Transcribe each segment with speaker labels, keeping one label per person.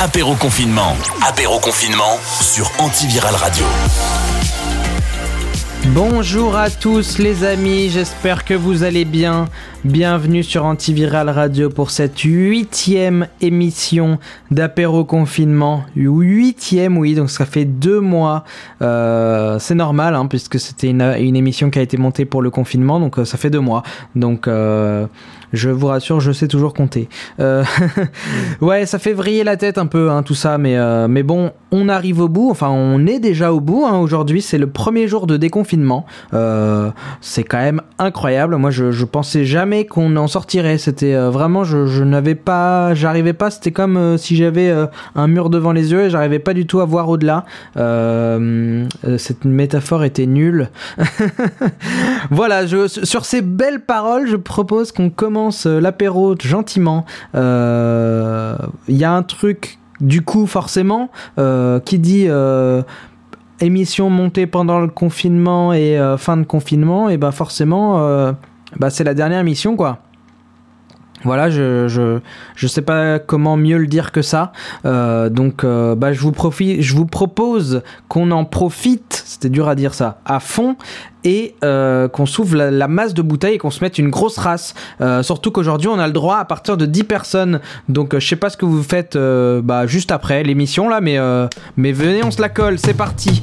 Speaker 1: Apéro confinement. Apéro confinement sur Antiviral Radio.
Speaker 2: Bonjour à tous les amis, j'espère que vous allez bien. Bienvenue sur Antiviral Radio pour cette huitième émission d'apéro confinement. Huitième, oui, donc ça fait deux mois. Euh, c'est normal, hein, puisque c'était une, émission qui a été montée pour le confinement, donc euh, ça fait deux mois. Donc euh, je vous rassure, je sais toujours compter. Euh, ouais, ça fait vriller la tête un peu, hein, tout ça, mais, euh, mais bon, on arrive au bout, enfin on est déjà au bout. Hein. Aujourd'hui, c'est le premier jour de déconfinement. Euh, c'est quand même incroyable. Moi, je, pensais jamais qu'on en sortirait. C'était vraiment, je, n'avais pas, j'arrivais pas. C'était comme si j'avais un mur devant les yeux et j'arrivais pas du tout à voir au-delà. cette métaphore était nulle. voilà, sur ces belles paroles, je propose qu'on commence l'apéro gentiment. Il y a un truc du coup, forcément, euh, qui dit euh, émission montée pendant le confinement et euh, fin de confinement, et ben forcément, bah, c'est la dernière émission, quoi. Voilà, je, je, je sais pas comment mieux le dire que ça. Euh, donc, euh, bah, je vous profite, je vous propose qu'on en profite. C'était dur à dire ça, à fond et euh, qu'on s'ouvre la, masse de bouteilles et qu'on se mette une grosse race. Euh, surtout qu'aujourd'hui, on a le droit à partir de 10 personnes. Donc, euh, je sais pas ce que vous faites bah, juste après l'émission là, mais mais venez, on se la colle. C'est parti.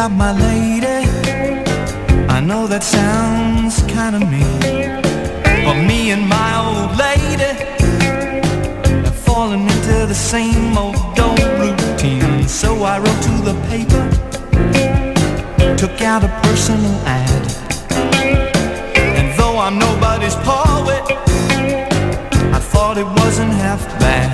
Speaker 3: about my lady. I know that sounds kinda mean. But me and my old lady have fallen into the same old old routine. So I wrote to the paper, took out a personal ad. And though I'm nobody's poet, I thought it wasn't half bad.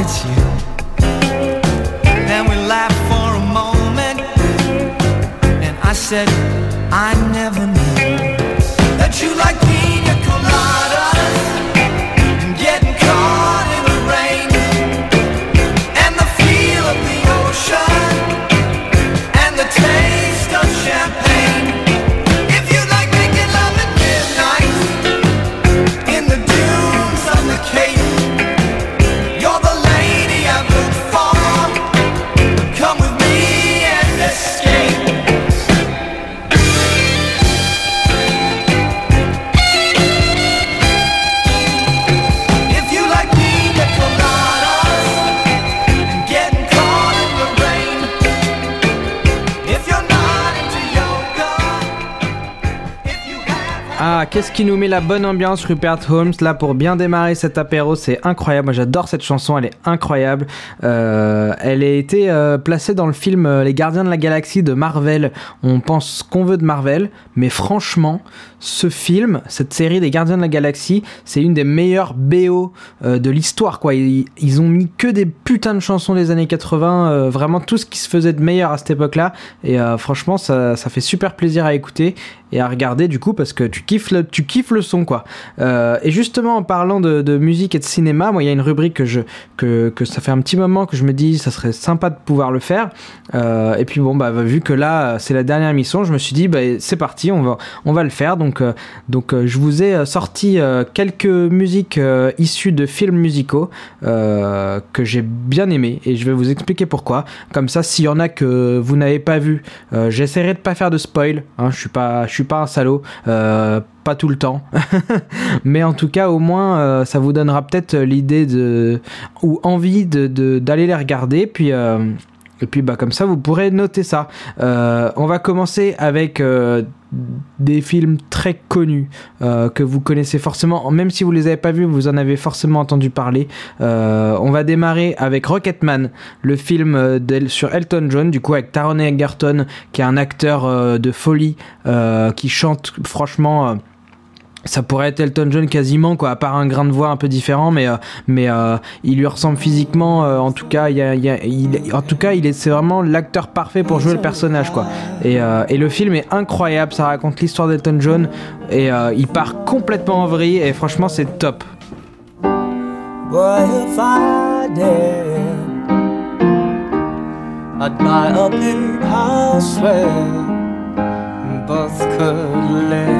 Speaker 3: It's you."
Speaker 2: Qu'est-ce qui nous met la bonne ambiance, Rupert Holmes Là, pour bien démarrer cet apéro, c'est incroyable. Moi, j'adore cette chanson, elle est incroyable. Euh, elle a été euh, placée dans le film euh, Les Gardiens de la Galaxie de Marvel. On pense qu'on veut de Marvel, mais franchement, ce film, cette série des Gardiens de la Galaxie, c'est une des meilleures BO de l'histoire, quoi. Ils, ont mis que des putains de chansons des années 80, euh, vraiment tout ce qui se faisait de meilleur à cette époque-là. Et franchement, ça, ça fait super plaisir à écouter et à regarder du coup parce que tu kiffes le, tu kiffes le son quoi. Euh, et justement en parlant de, musique et de cinéma, moi il y a une rubrique que je que, que ça fait un petit moment que je me dis ça serait sympa de pouvoir le faire. Euh, et puis bon bah vu que là c'est la dernière émission, je me suis dit bah c'est parti, on va on va le faire. Donc euh, donc je vous ai sorti quelques musiques issues de films musicaux que j'ai bien aimé et je vais vous expliquer pourquoi. Comme ça s'il y en a que vous n'avez pas vu, j'essaierai de pas faire de spoil. Hein, je suis pas je suis pas un salaud. Pas tout le temps. Mais en tout cas, au moins, euh, ça vous donnera peut-être l'idée de. ou envie d'aller les regarder. Puis. euh, et puis bah comme ça vous pourrez noter ça. Euh, on va commencer avec des films très connus que vous connaissez forcément, même si vous les avez pas vus, vous en avez forcément entendu parler. On va démarrer avec Rocketman, le film sur Elton John, du coup avec Taron Egerton, qui est un acteur de folie qui chante franchement. Ça pourrait être Elton John quasiment quoi, à part un grain de voix un peu différent, mais euh, mais euh, il lui ressemble physiquement. euh, en tout cas, il en tout cas, il est c'est vraiment l'acteur parfait pour jouer le personnage quoi. Et, le film est incroyable. Ça raconte l'histoire d'Elton John et il part complètement en vrille et franchement c'est top.
Speaker 4: Boy, a big house could.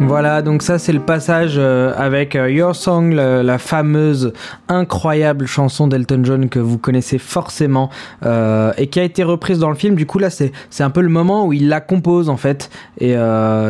Speaker 2: Voilà, donc ça c'est le passage euh, avec euh, Your Song, la fameuse incroyable chanson d'Elton John que vous connaissez forcément euh, et qui a été reprise dans le film. Du coup là c'est un peu le moment où il la compose en fait et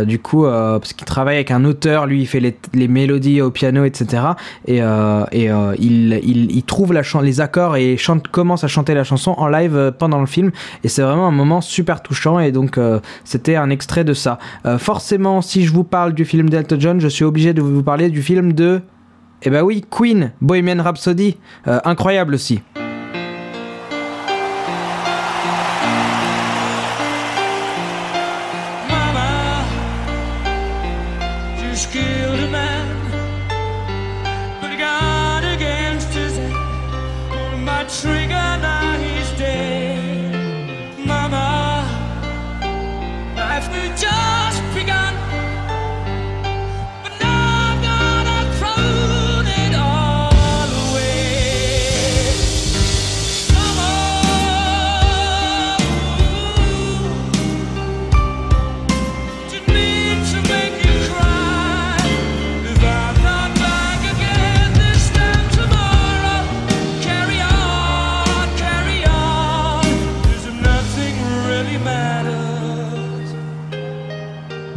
Speaker 2: du coup parce qu'il travaille avec un auteur, lui il fait les, les mélodies au piano etc. Et, et il, il, trouve les accords et chante, commence à chanter la chanson en live pendant le film et c'est vraiment un moment super touchant et donc c'était un extrait de ça. Forcément, si je vous parle du film d'Elton John, je suis obligé de vous parler du film de. Eh ben oui, Queen, Bohemian Rhapsody. Euh, incroyable aussi.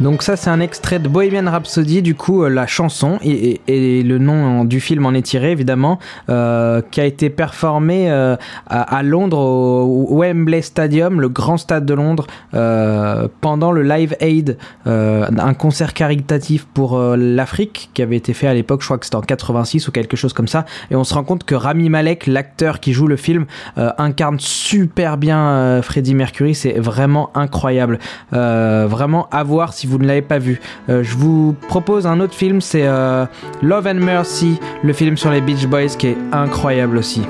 Speaker 2: Donc ça c'est un extrait de Bohemian Rhapsody, du coup euh, la chanson et, le nom du film en est tiré évidemment, euh, qui a été performé euh, à, à Londres au Wembley Stadium, le grand stade de Londres, pendant le Live Aid, un concert caritatif pour l'Afrique qui avait été fait à l'époque, je crois que c'était en 86 ou quelque chose comme ça, et on se rend compte que Rami Malek, l'acteur qui joue le film, incarne super bien Freddie Mercury, c'est vraiment incroyable. Vraiment à voir si vous ne l'avez pas vu. Euh, je vous propose un autre film, c'est euh, Love and Mercy, le film sur les Beach Boys qui est incroyable aussi.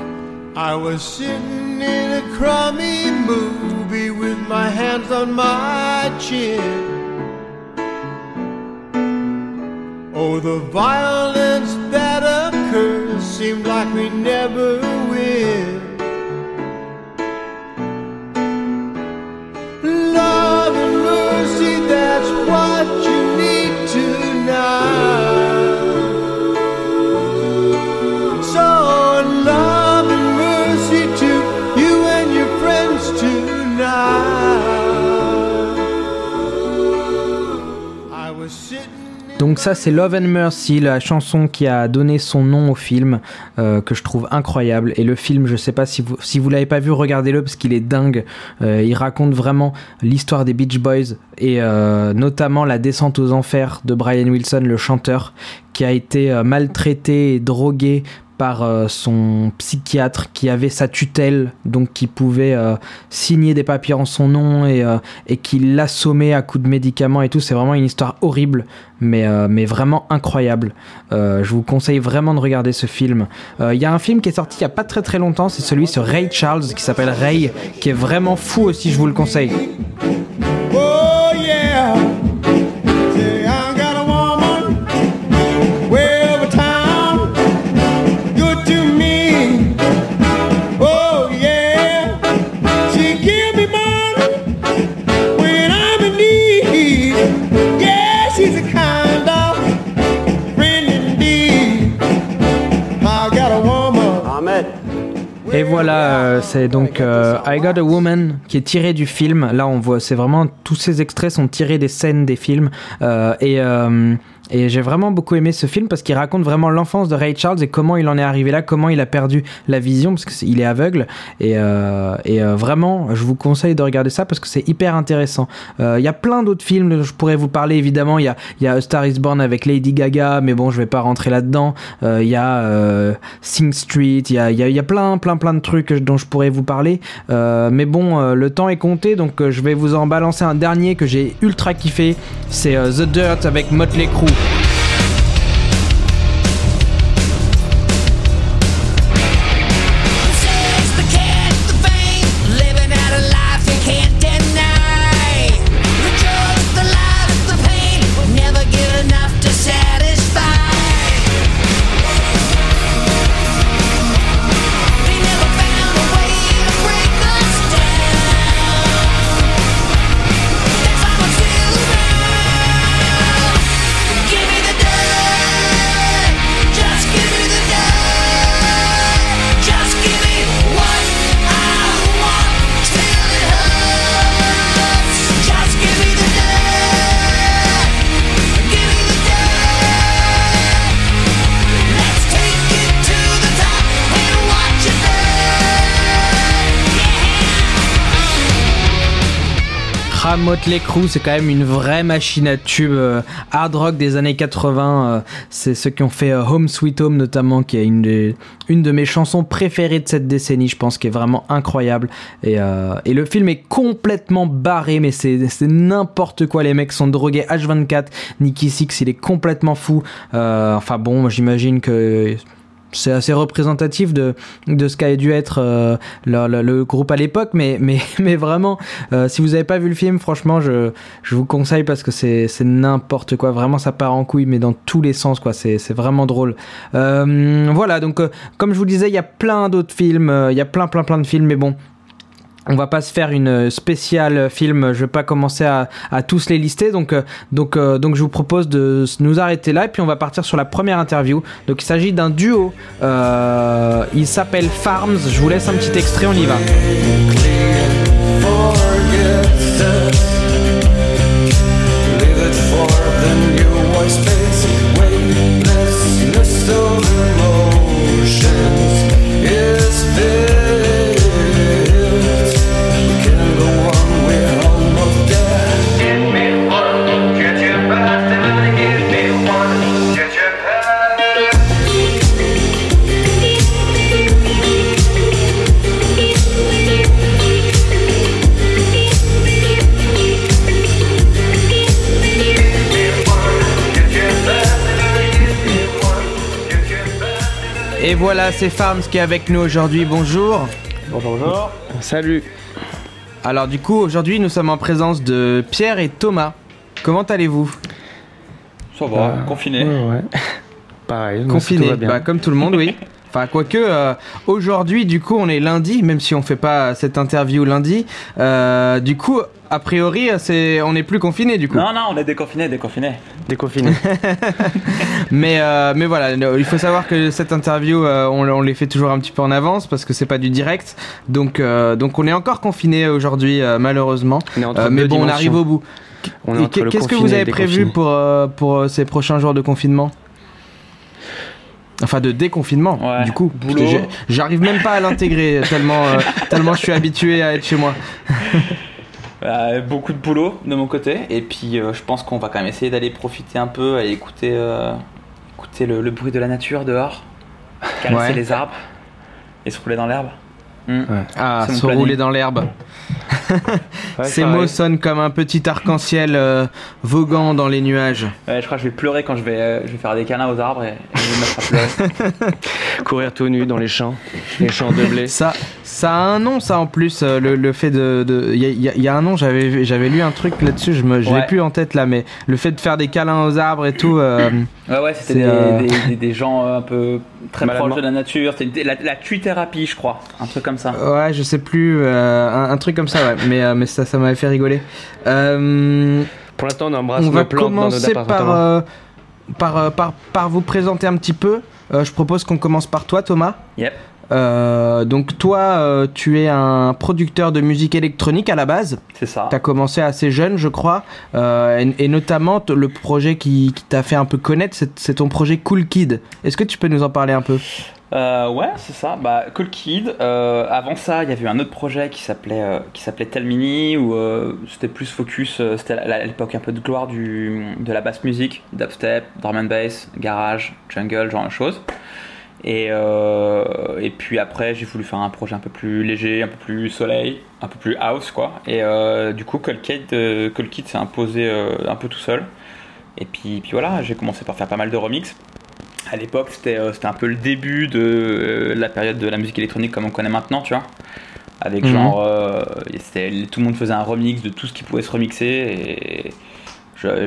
Speaker 5: I was sitting in a crummy movie with my hands on my chin. Oh, the violence that occurs seemed like we never.
Speaker 2: Donc ça c'est Love and Mercy, la chanson qui a donné son nom au film, euh, que je trouve incroyable. Et le film, je sais pas si vous si vous l'avez pas vu, regardez-le parce qu'il est dingue. Euh, il raconte vraiment l'histoire des Beach Boys et euh, notamment la descente aux enfers de Brian Wilson, le chanteur, qui a été maltraité et drogué par euh, son psychiatre qui avait sa tutelle, donc qui pouvait euh, signer des papiers en son nom et, euh, et qui l'assommait à coups de médicaments et tout. C'est vraiment une histoire horrible, mais, mais vraiment incroyable. Je vous conseille vraiment de regarder ce film. Il y a un film qui est sorti il y a pas très très longtemps, c'est celui sur Ray Charles qui s'appelle Ray, qui est vraiment fou aussi, je vous le conseille.
Speaker 5: I Got a Woman
Speaker 2: qui est tiré du film. Là, on voit, c'est vraiment tous ces extraits sont tirés des scènes des films. Euh, et euh, et j'ai vraiment beaucoup aimé ce film parce qu'il raconte vraiment l'enfance de Ray Charles et comment il en est arrivé là, comment il a perdu la vision parce qu'il est aveugle. Et, euh, et euh, vraiment, je vous conseille de regarder ça parce que c'est hyper intéressant. Euh, Il y a plein d'autres films dont je pourrais vous parler évidemment. Il y a, y a Star Is Born avec Lady Gaga, mais bon, je vais pas rentrer là-dedans. Euh, Il y a euh, Sing Street, il y a, y, y a plein, plein, plein de trucs dont je pourrais vous parler. Mais bon, le temps est compté, donc je vais vous en balancer un dernier que j'ai ultra kiffé. C'est The Dirt avec Motley Crue.
Speaker 6: Bye.
Speaker 2: Ah, Motley Crue, c'est quand même une vraie machine à tube euh, hard rock des années 80. euh, c'est ceux qui ont fait euh, Home Sweet Home notamment, qui est une, de mes chansons préférées de cette décennie, je pense, qui est vraiment incroyable. Et, le film est complètement barré, mais c'est n'importe quoi. Les mecs sont drogués H24. Nicky Six, il est complètement fou. Enfin bon, j'imagine que c'est assez représentatif de, ce qu'a dû être euh, le, groupe à l'époque, mais, vraiment, euh, si vous n'avez pas vu le film, franchement, je, vous conseille parce que c'est n'importe quoi. Vraiment, ça part en couille, mais dans tous les sens, quoi. C'est vraiment drôle. Euh, voilà, donc, comme je vous disais, il y a plein d'autres films, il y a plein, plein, plein de films, mais bon. On va pas se faire une spéciale film, je vais pas commencer à, tous les lister, donc, euh, euh, donc je vous propose de nous arrêter là et puis on va partir sur la première interview. Donc il s'agit d'un duo, euh, il s'appelle Farms, je vous laisse un petit extrait, on y va. Voilà, c'est Farms qui est avec nous aujourd'hui, bonjour.
Speaker 7: bonjour, bonjour.
Speaker 2: Salut. Alors du coup, aujourd'hui nous sommes en présence de Pierre et Thomas. Comment allez-vous?
Speaker 8: Ça va, confiné.
Speaker 9: Ouais, ouais. Pareil,
Speaker 2: Confiné, bah, comme tout le monde, oui. Enfin, quoique, euh, aujourd'hui, du coup, on est lundi, même si on fait pas cette interview lundi. Euh, du coup, a priori, c'est, on n'est plus confiné du coup.
Speaker 8: Non, non, on est déconfiné, déconfiné.
Speaker 9: Déconfiné.
Speaker 2: Mais, euh, mais voilà, il faut savoir que cette interview, euh, on, on les fait toujours un petit peu en avance parce que c'est pas du direct. Donc, euh, donc on est encore confiné aujourd'hui, euh, malheureusement. Euh, mais bon, on arrive au bout. Qu'est-ce que vous avez prévu pour, euh, pour ces prochains jours de confinement? Enfin, de déconfinement,
Speaker 8: Ouais,
Speaker 2: du coup. J'arrive même pas à l'intégrer tellement, euh, tellement je suis habitué à être chez moi.
Speaker 8: Euh, beaucoup de boulot de mon côté. Et puis, euh, je pense qu'on va quand même essayer d'aller profiter un peu, aller écouter, euh, écouter le, le bruit de la nature dehors, caresser
Speaker 2: Ouais.
Speaker 8: les arbres et se rouler dans l'herbe. Hmm.
Speaker 2: Ah, se
Speaker 8: planning.
Speaker 2: rouler dans l'herbe.
Speaker 9: Ouais,
Speaker 2: Ces mots sonnent comme un petit arc-en-ciel euh, voguant dans les nuages.
Speaker 8: Ouais, je crois que je vais pleurer quand je vais, euh, je vais faire des câlins aux arbres et, et je vais me mettre à pleurer.
Speaker 9: Courir tout nu dans les champs. Les champs de blé.
Speaker 2: Ça, ça a un nom, ça en plus, euh, le, le fait de. Il y, a- y y un nom, j'avais j'avais lu un truc là-dessus, je me je l'ai plus en tête là, mais le fait de faire des câlins aux arbres et tout. euh,
Speaker 8: Ouais, ouais, c'était
Speaker 2: C'est,
Speaker 8: des,
Speaker 2: euh,
Speaker 8: des, des- des gens un peu très
Speaker 9: Maladement.
Speaker 8: proches de la nature. C'était la, la thérapie, je crois. Un truc comme ça.
Speaker 2: ouais, je sais plus, euh, un, un truc comme ça, ouais, mais, euh, mais ça, ça m'avait fait rigoler. Euh,
Speaker 9: Pour l'instant, on embrasse
Speaker 2: on va
Speaker 9: nos plantes dans nos
Speaker 2: commencer par, euh, par, par, par vous présenter un petit peu. Euh, je propose qu'on commence par toi, Thomas.
Speaker 8: Yep.
Speaker 2: Euh, donc toi, euh, tu es un producteur de musique électronique à la base.
Speaker 8: C'est ça.
Speaker 2: Tu as commencé assez jeune, je crois, euh, et, et notamment le projet qui, qui t'a fait un peu connaître, c'est ton projet Cool Kid. Est-ce que tu peux nous en parler un peu?
Speaker 8: Ouais, c'est ça. Bah, Cool Kid. avant ça, il y avait eu un autre projet qui s'appelait qui s'appelait Telmini où c'était plus focus. c'était à à l'époque un peu de gloire du de la basse musique, dubstep, drum and bass, garage, jungle, genre de choses. Et euh, et puis après, j'ai voulu faire un projet un peu plus léger, un peu plus soleil, un peu plus house quoi. Et euh, du coup, Cool Kid, euh, s'est imposé euh, un peu tout seul. Et puis, puis voilà, j'ai commencé par faire pas mal de remix. À l'époque, c'était un peu le début de la période de la musique électronique comme on connaît maintenant, tu vois. Avec
Speaker 2: Mhm.
Speaker 8: genre, tout le monde faisait un remix de tout ce qui pouvait se remixer. Et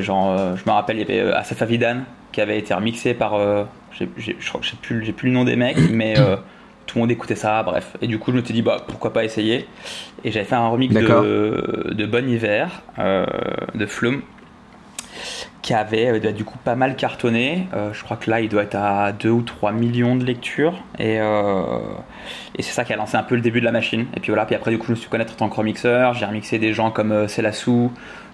Speaker 8: genre, je me rappelle, il y avait Asaf Avidan qui avait été remixé par. euh, je crois que j'ai plus, j'ai plus le nom des mecs, mais euh, tout le monde écoutait ça, bref. Et du coup, je me suis dit, bah pourquoi pas essayer. Et j'avais fait un remix de, de Bon Hiver, euh, de Flume qui avait bah, du coup pas mal cartonné. Je crois que là, il doit être à 2 ou 3 millions de lectures. Et, et c'est ça qui a lancé un peu le début de la machine. Et puis voilà, puis après, du coup, je me suis connaître en tant que remixeur. J'ai remixé des gens comme Selassou,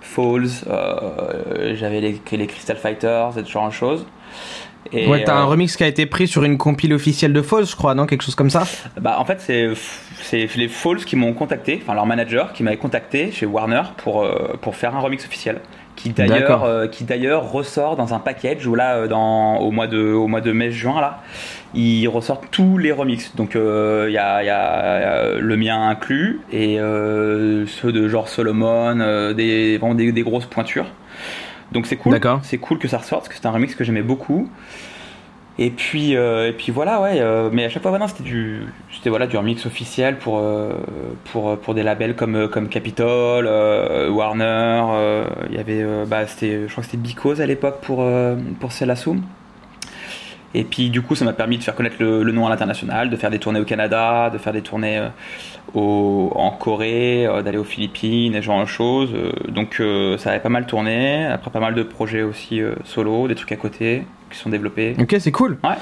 Speaker 8: Falls, euh, j'avais les, les Crystal Fighters, et ce genre de choses. Et,
Speaker 2: Ouais, t'as
Speaker 8: euh,
Speaker 2: un remix qui a été pris sur une compile officielle de Falls, je crois, non Quelque chose comme ça?
Speaker 8: Bah, en fait, c'est, c'est les Falls qui m'ont contacté, enfin leur manager qui m'avait contacté chez Warner pour, euh, pour faire un remix officiel. Qui d'ailleurs, euh, qui d'ailleurs ressort dans un package où là, euh, dans, au, mois de, au mois de mai-juin, là, il ressort tous les remixes. Donc euh, il y, a, y a, le mien inclus et euh, ceux de genre Solomon, des, vraiment des, des grosses pointures. Donc c'est cool. C'est cool que ça ressorte parce que c'est un remix que j'aimais beaucoup. Et puis, euh, et puis voilà, ouais. euh, mais à chaque fois, non, c'était du, c'était voilà du remix officiel pour euh, pour pour des labels comme euh, comme Capitol, euh, Warner. euh, Il y avait, euh, bah, c'était, je crois que c'était Because à l'époque pour euh, pour Selasum. Et puis du coup, ça m'a permis de faire connaître le, le nom à l'international, de faire des tournées au Canada, de faire des tournées euh, au, en Corée, euh, d'aller aux Philippines, et ce genre de choses. Euh, donc ça avait pas mal tourné. Après, pas mal de projets aussi solo, des trucs à côté qui sont développés.
Speaker 2: Ok, c'est cool.
Speaker 8: Ouais.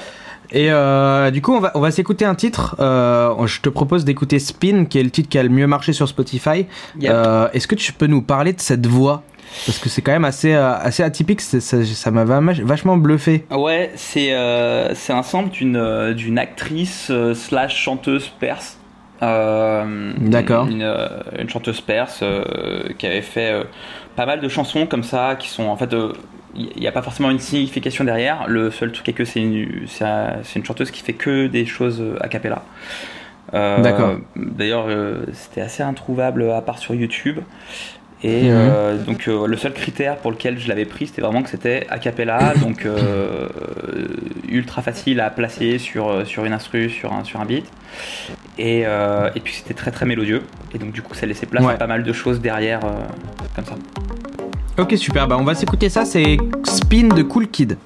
Speaker 2: Et euh, du coup, on va, on va s'écouter un titre. Euh, je te propose d'écouter Spin, qui est le titre qui a le mieux marché sur Spotify.
Speaker 8: Yep.
Speaker 2: Euh, Est-ce que tu peux nous parler de cette voix? Parce que c'est quand même assez, euh, assez atypique, ça m'a vach- vachement bluffé.
Speaker 8: Ouais, c'est euh, un sample d'une euh, d'une actrice euh, slash chanteuse perse. Euh,
Speaker 2: D'accord.
Speaker 8: Une, une chanteuse perse qui avait fait pas mal de chansons comme ça qui sont en fait. Il n'y a pas forcément une signification derrière. Le seul truc est que c'est une, une chanteuse qui fait que des choses a cappella. Euh,
Speaker 2: D'accord.
Speaker 8: D'ailleurs, euh, c'était assez introuvable à part sur YouTube. Et
Speaker 2: Mhm.
Speaker 8: euh, donc euh, le seul critère pour lequel je l'avais pris, c'était vraiment que c'était a cappella, donc euh, ultra facile à placer sur, sur une instru, sur un, sur un beat. Et, euh, et puis c'était très très mélodieux. Et donc du coup ça laissait place
Speaker 2: Ouais.
Speaker 8: à pas mal de choses derrière, euh, comme ça.
Speaker 2: Ok, super. Bah, on va s'écouter ça. C'est Spin de Cool Kid.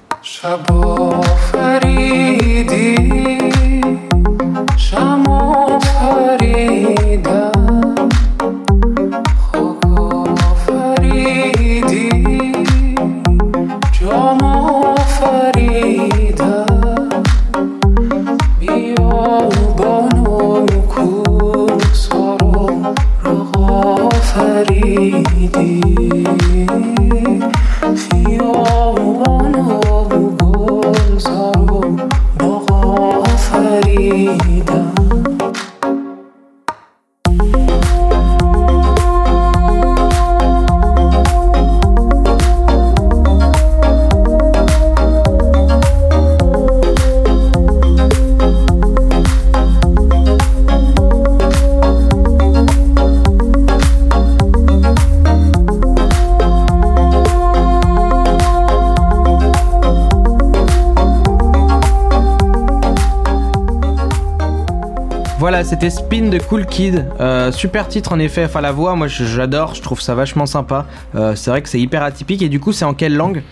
Speaker 2: freedom. C'était Spin de Cool Kid. Euh, super titre en effet. Enfin, la voix, moi j'adore, je trouve ça vachement sympa. Euh, c'est vrai que c'est hyper atypique. Et du coup, c'est en quelle langue?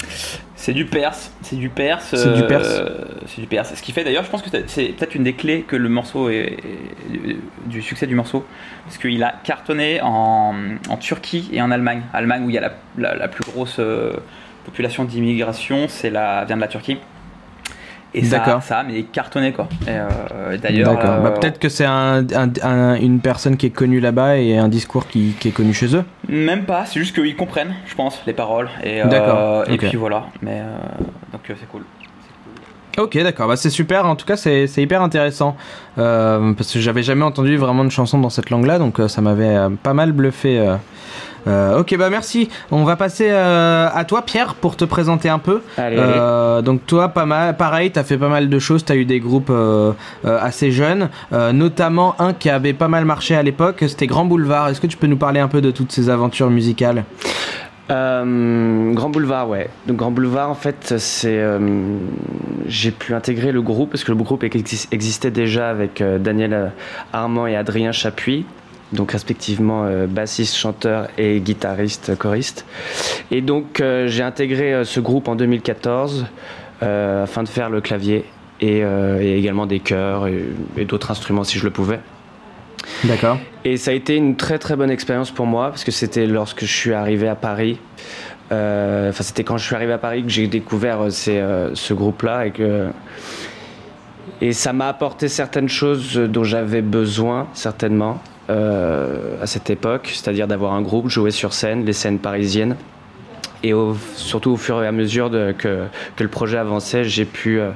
Speaker 8: C'est du perse, c'est du perse.
Speaker 2: C'est du
Speaker 8: euh,
Speaker 2: perse.
Speaker 8: c'est du perse. Ce qui fait d'ailleurs, je pense que c'est- peut-être une des clés que le morceau est, est- du succès du morceau, parce qu'il a cartonné en, en Turquie et en Allemagne. Allemagne où il y a la, la- la plus grosse population d'immigration, c'est la vient de la Turquie. Et ça, ça mais cartonné quoi. Euh, d'ailleurs.
Speaker 2: Bah,
Speaker 8: euh,
Speaker 2: Peut-être que c'est un- un- un- une personne qui est connue là-bas et un discours qui, qui est connu chez eux.
Speaker 8: Même pas, c'est juste qu'ils comprennent, je pense, les paroles. Et, euh,
Speaker 2: D'accord,
Speaker 8: Et puis voilà. Mais euh, donc c'est cool.
Speaker 2: Ok, d'accord. Bah, c'est super. En tout cas, c'est hyper intéressant. Parce que j'avais jamais entendu vraiment de chanson dans cette langue-là. Donc, ça m'avait pas mal bluffé. Euh. Ok, bah merci. On va passer euh, à toi, Pierre, pour te présenter un peu.
Speaker 9: Allez,
Speaker 2: Euh, donc toi, pas mal, pareil, t'as fait pas mal de choses. T'as eu des groupes assez jeunes, notamment un qui avait pas mal marché à l'époque. C'était Grand Boulevard. Est-ce que tu peux nous parler un peu de toutes ces aventures musicales?
Speaker 9: Euh, Grand Boulevard, ouais. Donc Grand Boulevard, en fait, c'est euh, j'ai pu intégrer le groupe parce que le groupe exis- existait déjà avec euh, Daniel Armand et Adrien Chapuis, donc respectivement euh, bassiste, chanteur et guitariste, choriste. Et donc euh, j'ai intégré euh, ce groupe en 2014 euh, afin de faire le clavier et, et également des chœurs et, et d'autres instruments si je le pouvais.
Speaker 2: D'accord.
Speaker 9: Et ça a été une très très bonne expérience pour moi parce que c'était lorsque je suis arrivé à Paris. Enfin, c'était quand je suis arrivé à Paris que j'ai découvert ces, ce groupe-là et que et ça m'a apporté certaines choses dont j'avais besoin certainement à cette époque, c'est-à-dire d'avoir un groupe, jouer sur scène, les scènes parisiennes. Et au- surtout au fur et à mesure de- que, que le projet avançait, j'ai pu euh,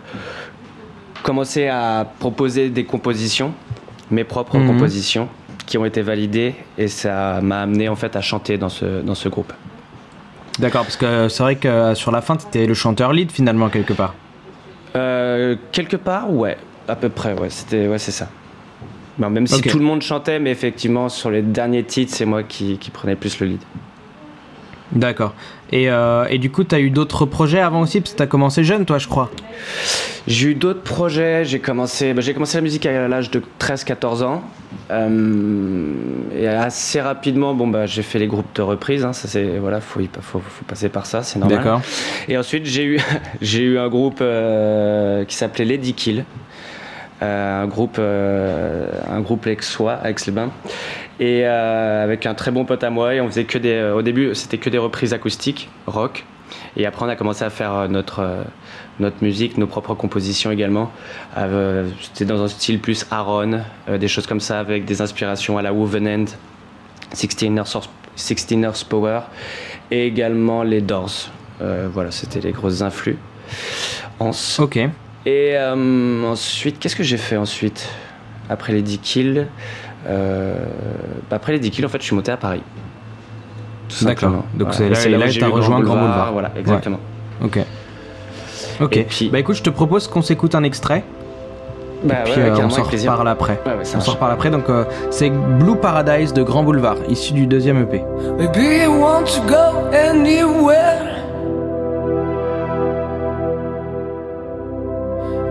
Speaker 9: commencer à proposer des compositions, mes propres
Speaker 2: Mhm.
Speaker 9: compositions, qui ont été validées et ça m'a amené en fait à chanter dans ce, dans ce groupe.
Speaker 2: D'accord, parce que euh, c'est vrai que euh, sur la fin, t'étais le chanteur lead finalement quelque part.
Speaker 9: Euh, quelque part, ouais, à peu près, ouais, c'était, ouais, c'est ça. Bon, même si tout le monde chantait, mais effectivement, sur les derniers titres, c'est moi qui, qui prenais plus le lead.
Speaker 2: D'accord. Et, euh, et du coup, t'as eu d'autres projets avant aussi, parce que t'as commencé jeune, toi, je crois.
Speaker 9: J'ai eu d'autres projets. J'ai commencé, bah, j'ai commencé la musique à l'âge de 13-14 ans. Euh, et assez rapidement, bon, bah, j'ai fait les groupes de reprise. Hein, ça, c'est, voilà, faut, y- faut, faut passer par ça, c'est normal.
Speaker 2: D'accord.
Speaker 9: Et ensuite, j'ai eu, j'ai eu un groupe euh, qui s'appelait Lady Kill. Euh, un groupe, euh, un groupe aixois, Aix-les-Bains. Et euh, avec un très bon pote à moi, et on faisait que des. au début, c'était que des reprises acoustiques, rock. Et après, on a commencé à faire notre, notre musique, nos propres compositions également. C'était dans un style plus Aaron, des choses comme ça, avec des inspirations à la Woven End, 16 Earth, 16 Earth Power, et également les Doors. Voilà, c'était les grosses influx.
Speaker 2: Ok.
Speaker 9: Et euh, ensuite, qu'est-ce que j'ai fait ensuite? Après les 10 kills euh, bah Après les 10 kills, en fait, je suis monté à Paris. Tout
Speaker 2: D'accord.
Speaker 9: simplement.
Speaker 2: Donc c'est
Speaker 9: Et
Speaker 2: là- et là,
Speaker 9: où j'ai
Speaker 2: t'as
Speaker 9: eu
Speaker 2: rejoint Grand Boulevard.
Speaker 9: Voilà, exactement.
Speaker 2: Ok. Ok.
Speaker 9: Et puis-
Speaker 2: Bah écoute, je te propose qu'on s'écoute un extrait.
Speaker 9: Bah
Speaker 2: puis
Speaker 9: ouais,
Speaker 2: euh, on s'en reparle après.
Speaker 9: Ouais,
Speaker 2: on s'en reparle après. Donc euh, c'est Blue Paradise de Grand Boulevard, issu du deuxième EP.
Speaker 7: Maybe you want to go anywhere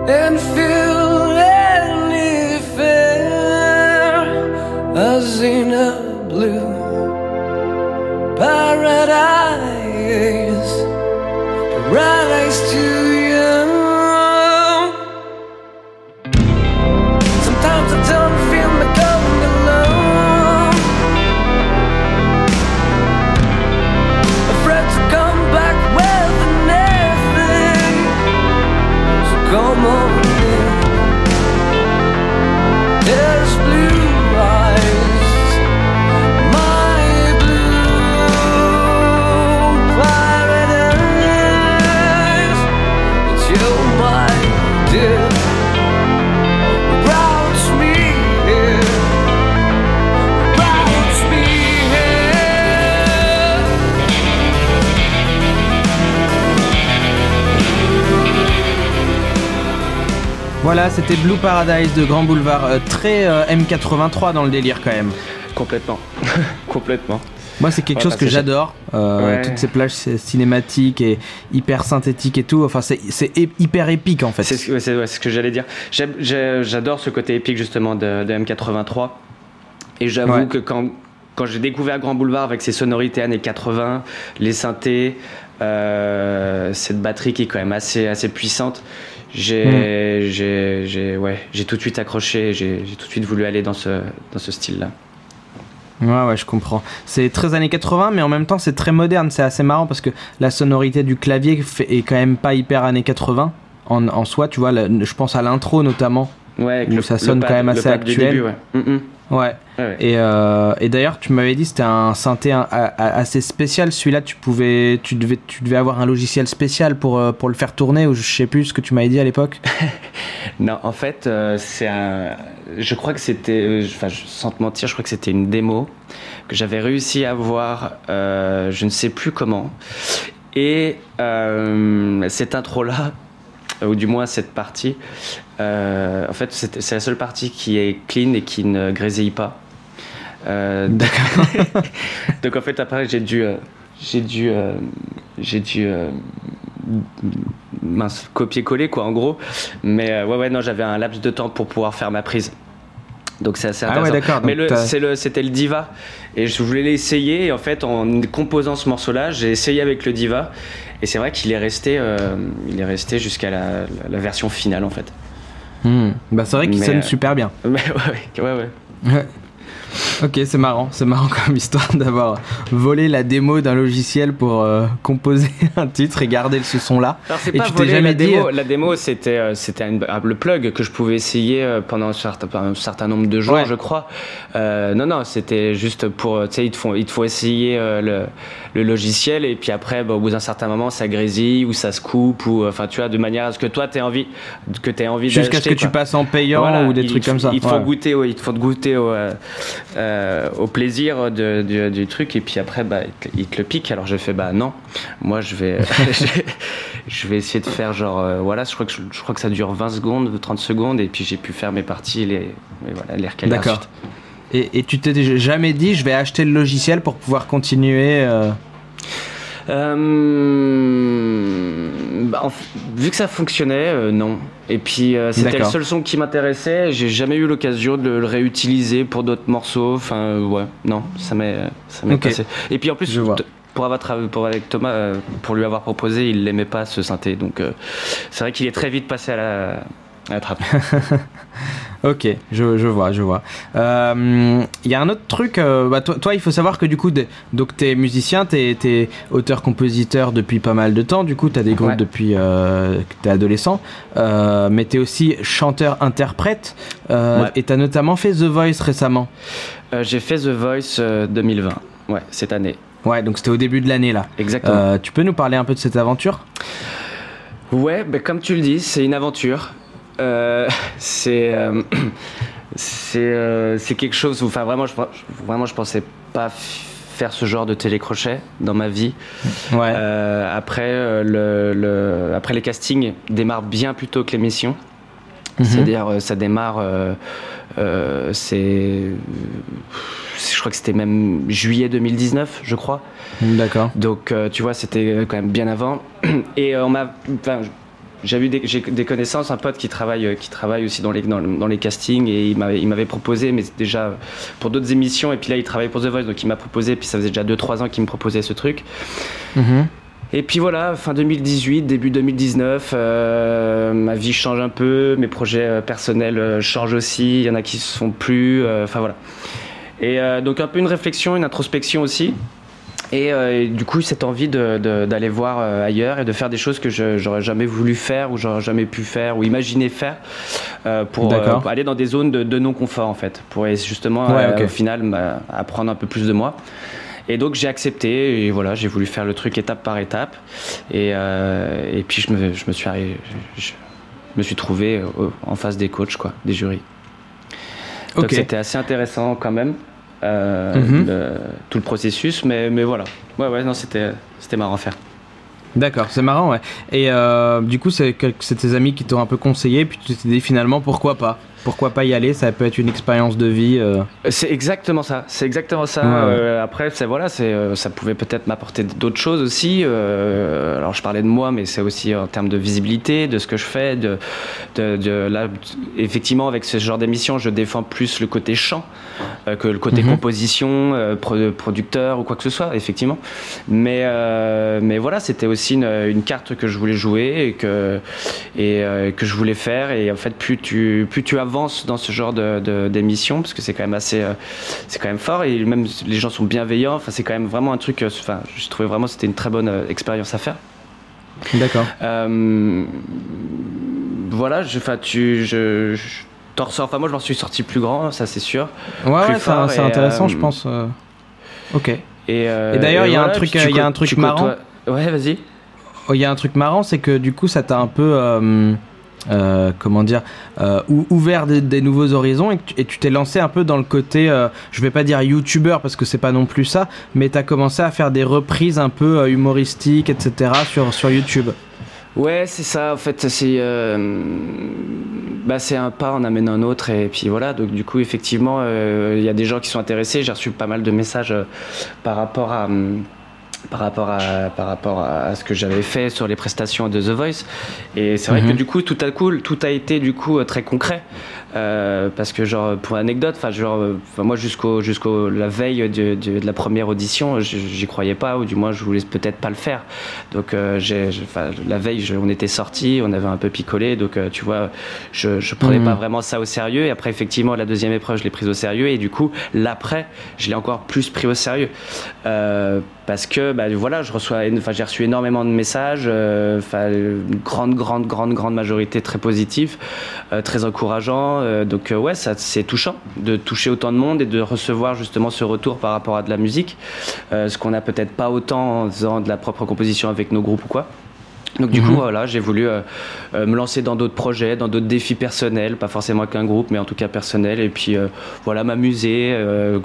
Speaker 7: and feel anything as in a blue paradise, paradise to
Speaker 2: Voilà, c'était Blue Paradise de Grand Boulevard, euh, très euh, M83 dans le délire quand même.
Speaker 9: Complètement. Complètement.
Speaker 2: Moi, c'est quelque
Speaker 9: Ouais,
Speaker 2: chose que j'adore. euh,
Speaker 9: Ouais.
Speaker 2: Toutes ces plages cinématiques et hyper synthétiques et tout. Enfin, c'est hyper épique en fait.
Speaker 9: C'est ce, ouais, que j'allais dire. J'adore ce côté épique justement de, de M83. Et j'avoue que quand, quand j'ai découvert Grand Boulevard avec ses sonorités années 80, les synthés, cette batterie qui est quand même assez, assez puissante, j'ai j'ai- ouais, j'ai tout de suite accroché, j'ai tout de suite voulu aller dans ce, dans ce style-là.
Speaker 2: Ouais, ouais, je comprends. C'est très années 80, mais en même temps, c'est très moderne. C'est assez marrant parce que la sonorité du clavier fait- est quand même pas hyper années 80 en, en soi. Tu vois, la- je pense à l'intro notamment.
Speaker 9: Ouais,
Speaker 2: Où ça sonne
Speaker 9: pad-
Speaker 2: quand même assez actuel.
Speaker 9: début, ouais. Mm, mm.
Speaker 2: Ouais.
Speaker 9: Ouais, ouais.
Speaker 2: Et, euh, et d'ailleurs, tu m'avais dit que c'était un synthé un- a- a- assez spécial. Celui-là, tu pouvais, tu devais, tu devais avoir un logiciel spécial pour, euh, pour le faire tourner, ou je sais plus ce que tu m'avais dit à l'époque.
Speaker 9: Non, en fait, euh, c'est un. Je crois que c'était. Enfin, sans te mentir, je crois que c'était une démo que j'avais réussi à avoir, euh, je ne sais plus comment. Et euh, cette intro-là, ou du moins cette partie, euh, en fait, c'est la seule partie qui est clean et qui ne grésille pas. Euh,
Speaker 2: D'accord.
Speaker 9: donc en fait, après, j'ai dû. euh, j'ai dû. euh, j'ai dû. euh, copier-coller quoi en gros mais euh, ouais ouais non j'avais un laps de temps pour pouvoir faire ma prise donc c'est assez
Speaker 2: Ah ouais,
Speaker 9: intéressant
Speaker 2: d'accord,
Speaker 9: mais
Speaker 2: donc
Speaker 9: le- le c'était le diva et je voulais l'essayer et en fait en composant ce morceau là j'ai essayé avec le diva et c'est vrai qu'il est resté euh, il est resté jusqu'à la, version finale en fait
Speaker 2: Hmm. Bah, c'est vrai qu'il sonne
Speaker 9: euh,
Speaker 2: super bien.
Speaker 9: mais ouais ouais, ouais.
Speaker 2: Ouais. Ok, c'est marrant, c'est marrant comme histoire d'avoir volé la démo d'un logiciel pour euh, composer un titre et garder ce son-là. Et
Speaker 9: pas
Speaker 2: tu t'es jamais
Speaker 9: la
Speaker 2: dit,
Speaker 9: démo,
Speaker 2: euh,
Speaker 9: la démo c'était euh, c'était ah, le plug que je pouvais essayer pendant un certain, un certain nombre de jours
Speaker 2: Ouais.
Speaker 9: je crois. Euh, non non c'était juste pour tu sais ils te font ils te font essayer le, le logiciel et puis après bah, au bout d'un certain moment ça grésille ou ça se coupe ou euh, enfin tu vois de manière à ce que toi t'aies envie que t'aies envie
Speaker 2: Jusqu'à ce que tu passes en payant
Speaker 9: Voilà,
Speaker 2: ou des trucs comme ça.
Speaker 9: Te font
Speaker 2: Ouais.
Speaker 9: goûter, au- te font goûter au, euh, euh, au plaisir de- du, du truc et puis après bah, ils, te, le piquent. Alors j'ai fait bah non, moi je vais, je vais essayer de faire genre euh, voilà, je crois, que, je, je crois que ça dure 20 secondes, 30 secondes et puis j'ai pu faire mes parties les, et voilà, les
Speaker 2: D'accord. Et, et tu t'es jamais dit, je vais acheter le logiciel pour pouvoir continuer. euh,
Speaker 9: Euh, bah, en vu que ça fonctionnait, euh, non. Et puis euh, c'était le seul son qui m'intéressait. J'ai jamais eu l'occasion de le réutiliser pour d'autres morceaux. Enfin, ouais, non, ça m'est, ça m'est passé. Et puis en plus, pour avoir pour avec Thomas, pour lui avoir proposé, il l'aimait pas ce synthé. Donc c'est vrai qu'il est très vite passé à la, la trappe.
Speaker 2: Ok, je, je vois, je vois. Euh, Il y a un autre truc. euh, bah, toi, toi, il faut savoir que du coup, de- donc t'es musicien, t'es es auteur-compositeur depuis pas mal de temps. Du coup, t'as des groupes
Speaker 9: Ouais.
Speaker 2: depuis euh, que t'es adolescent, euh, mais t'es aussi chanteur-interprète. euh,
Speaker 9: Ouais.
Speaker 2: Et t'as notamment fait The Voice récemment.
Speaker 9: Euh, j'ai fait The Voice euh, 2020. Ouais, cette année.
Speaker 2: Ouais, donc c'était au début de l'année là.
Speaker 9: Exactement.
Speaker 2: Euh, tu peux nous parler un peu de cette aventure?
Speaker 9: Ouais, ben comme tu le dis, c'est une aventure. Euh, c'est euh, c'est euh, quelque chose. où- Enfin, vraiment, je, vraiment, je pensais pas faire ce genre de télécrochet dans ma vie.
Speaker 2: Ouais.
Speaker 9: Euh, après, le, le- après les castings démarrent bien plus tôt que l'émission.
Speaker 2: Mhm.
Speaker 9: C'est-à-dire, ça démarre. c'est, je crois que c'était même juillet 2019, je crois.
Speaker 2: D'accord.
Speaker 9: Donc, tu vois, c'était quand même bien avant. Et on m'a. J'ai eu des, connaissances, un pote qui travaille, euh, qui travaille aussi dans les, dans, dans les castings et il m'avait, proposé, mais déjà pour d'autres émissions. Et puis là, il travaille pour The Voice, donc il m'a proposé. Puis ça faisait déjà 2-3 ans qu'il me proposait ce truc.
Speaker 2: Mhm.
Speaker 9: Et puis voilà, fin 2018, début 2019, euh, ma vie change un peu, mes projets euh, personnels changent aussi, il y en a qui se font plus, euh, enfin voilà. Et euh, donc un peu une réflexion, une introspection aussi. Et, euh, et du coup, cette envie d'aller voir euh, ailleurs et de faire des choses que j'aurais jamais voulu faire ou j'aurais jamais pu faire ou imaginer faire euh, pour, aller dans des zones de, de non-confort en fait, pour justement
Speaker 2: Ouais,
Speaker 9: au final m'a- apprendre un peu plus de moi. Et donc j'ai accepté et voilà, j'ai voulu faire le truc étape par étape. Et, euh, et puis je me, je me suis arri- je, je me suis trouvé en face des coachs quoi, des jurys. Donc
Speaker 2: Ok.
Speaker 9: c'était assez intéressant quand même. Euh,
Speaker 2: Mhm.
Speaker 9: le- tout le processus, mais, mais voilà. Ouais, ouais, non, c'était marrant à faire.
Speaker 2: D'accord, c'est marrant, ouais. Et euh, du coup, c'est tes amis qui t'ont un peu conseillé, puis tu t'es dit finalement pourquoi pas? Pourquoi pas y aller Ça peut être une expérience de vie. euh.
Speaker 9: C'est exactement ça. C'est exactement ça.
Speaker 2: Ouais, ouais.
Speaker 9: Euh, après, c'est voilà, c'est euh, ça pouvait peut-être m'apporter d'autres choses aussi. Alors, je parlais de moi, mais c'est aussi en termes de visibilité, de ce que je fais. De, de, de- là, effectivement, avec ce genre d'émission, je défends plus le côté chant que le côté
Speaker 2: Mhm.
Speaker 9: composition, pro- producteur ou quoi que ce soit, effectivement. Mais mais voilà, c'était aussi une, une carte que je voulais jouer et que et que je voulais faire. Et en fait, plus tu plus tu avances dans ce genre de de- d'émission, parce que c'est quand même assez euh, c'est quand même fort et même les gens sont bienveillants. Enfin, c'est quand même vraiment un truc. euh, Enfin, je trouvais vraiment que c'était une très bonne euh, expérience à faire.
Speaker 2: D'accord.
Speaker 9: Voilà, je, enfin, tu, je, je t'en ressors. Enfin, moi, je m'en suis sorti plus grand, ça c'est sûr.
Speaker 2: Ouais, ouais, c'est intéressant, je pense. Ok.
Speaker 9: Et, euh,
Speaker 2: Et d'ailleurs, il y a un
Speaker 9: voilà,
Speaker 2: y a un truc marrant.
Speaker 9: Ouais, vas-y.
Speaker 2: Oh, Il y a un truc marrant, c'est que du coup, ça t'a un peu, euh, euh, comment dire, euh, ou- ouvert des, nouveaux horizons et, tu- tu t'es lancé un peu dans le côté, euh, je vais pas dire youtubeur parce que c'est pas non plus ça, mais t'as commencé à faire des reprises un peu humoristiques, etc. sur, sur YouTube.
Speaker 9: Ouais, c'est ça. En fait, c'est bah, un pas en amène un autre et puis voilà. Donc du coup, effectivement, il y a des gens qui sont intéressés. J'ai reçu pas mal de messages par rapport à par rapport à par rapport à ce que j'avais fait sur les prestations de The Voice. Et c'est vrai
Speaker 2: Mhm.
Speaker 9: que du coup, tout à coup, tout a été du coup euh, très concret. Euh, parce que genre pour anecdote, enfin genre, euh, enfin, moi jusqu'au jusqu'au la veille de, de, de la première audition, j'y croyais pas ou du moins je voulais peut-être pas le faire. Donc euh, j'ai, la veille, je- on était sortis, on avait un peu picolé, donc euh, tu vois, je, je prenais
Speaker 2: Mhm.
Speaker 9: pas vraiment ça au sérieux. Et après effectivement la deuxième épreuve, je l'ai prise au sérieux et du coup l'après, je l'ai encore plus pris au sérieux. Euh, parce que bah, voilà, je reçois, enfin j'ai reçu énormément de messages, euh, une grande, grande, grande, grande majorité très positifs, euh, très encourageants. euh, donc euh, ouais, ça c'est touchant de toucher autant de monde et de recevoir justement ce retour par rapport à de la musique, euh, ce qu'on n'a peut-être pas autant en faisant de la propre composition avec nos groupes ou quoi. Donc du
Speaker 2: Mhm.
Speaker 9: coup voilà, j'ai voulu euh, euh, me lancer dans d'autres projets, dans d'autres défis personnels, pas forcément qu'un groupe, mais en tout cas personnel, et puis euh, voilà m'amuser, euh,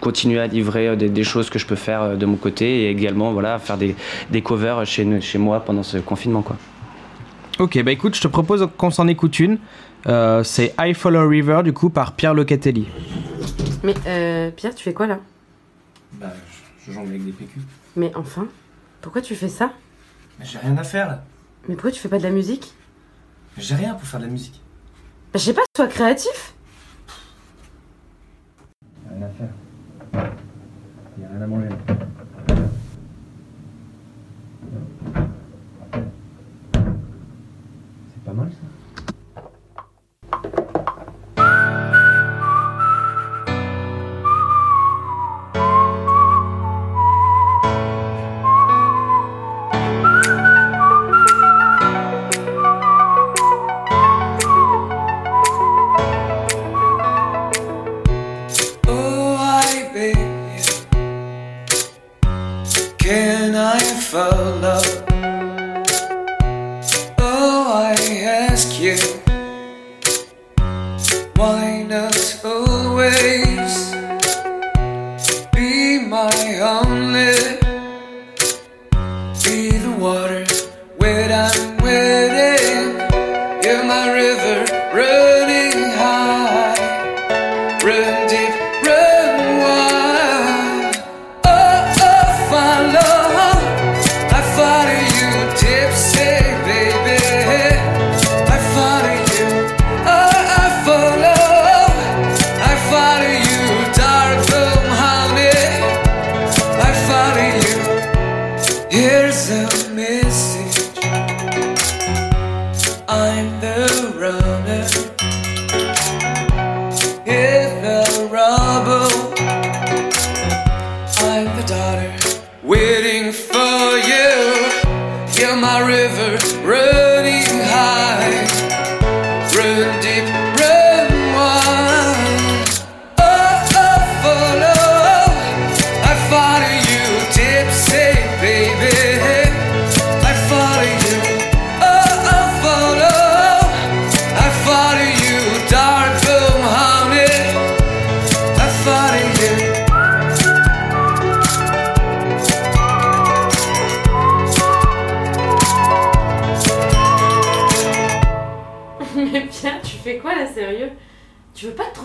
Speaker 9: continuer à livrer euh, des, des choses que je peux faire euh, de mon côté, et également voilà faire des, des covers chez, chez moi pendant ce confinement quoi.
Speaker 2: Ok, bah écoute, je te propose qu'on s'en écoute une. Euh, c'est I Follow River, du coup, par Pierre Locatelli.
Speaker 10: Mais euh, Pierre, tu fais quoi là?
Speaker 7: Bah, je, je jongle avec des PQ.
Speaker 10: Mais enfin, pourquoi tu fais ça?
Speaker 7: Mais j'ai rien à faire là.
Speaker 10: Mais pourquoi tu fais pas de la musique?
Speaker 7: J'ai rien pour faire de la musique.
Speaker 10: Bah, Je sais pas, sois créatif
Speaker 7: Rien à faire. Y a rien à manger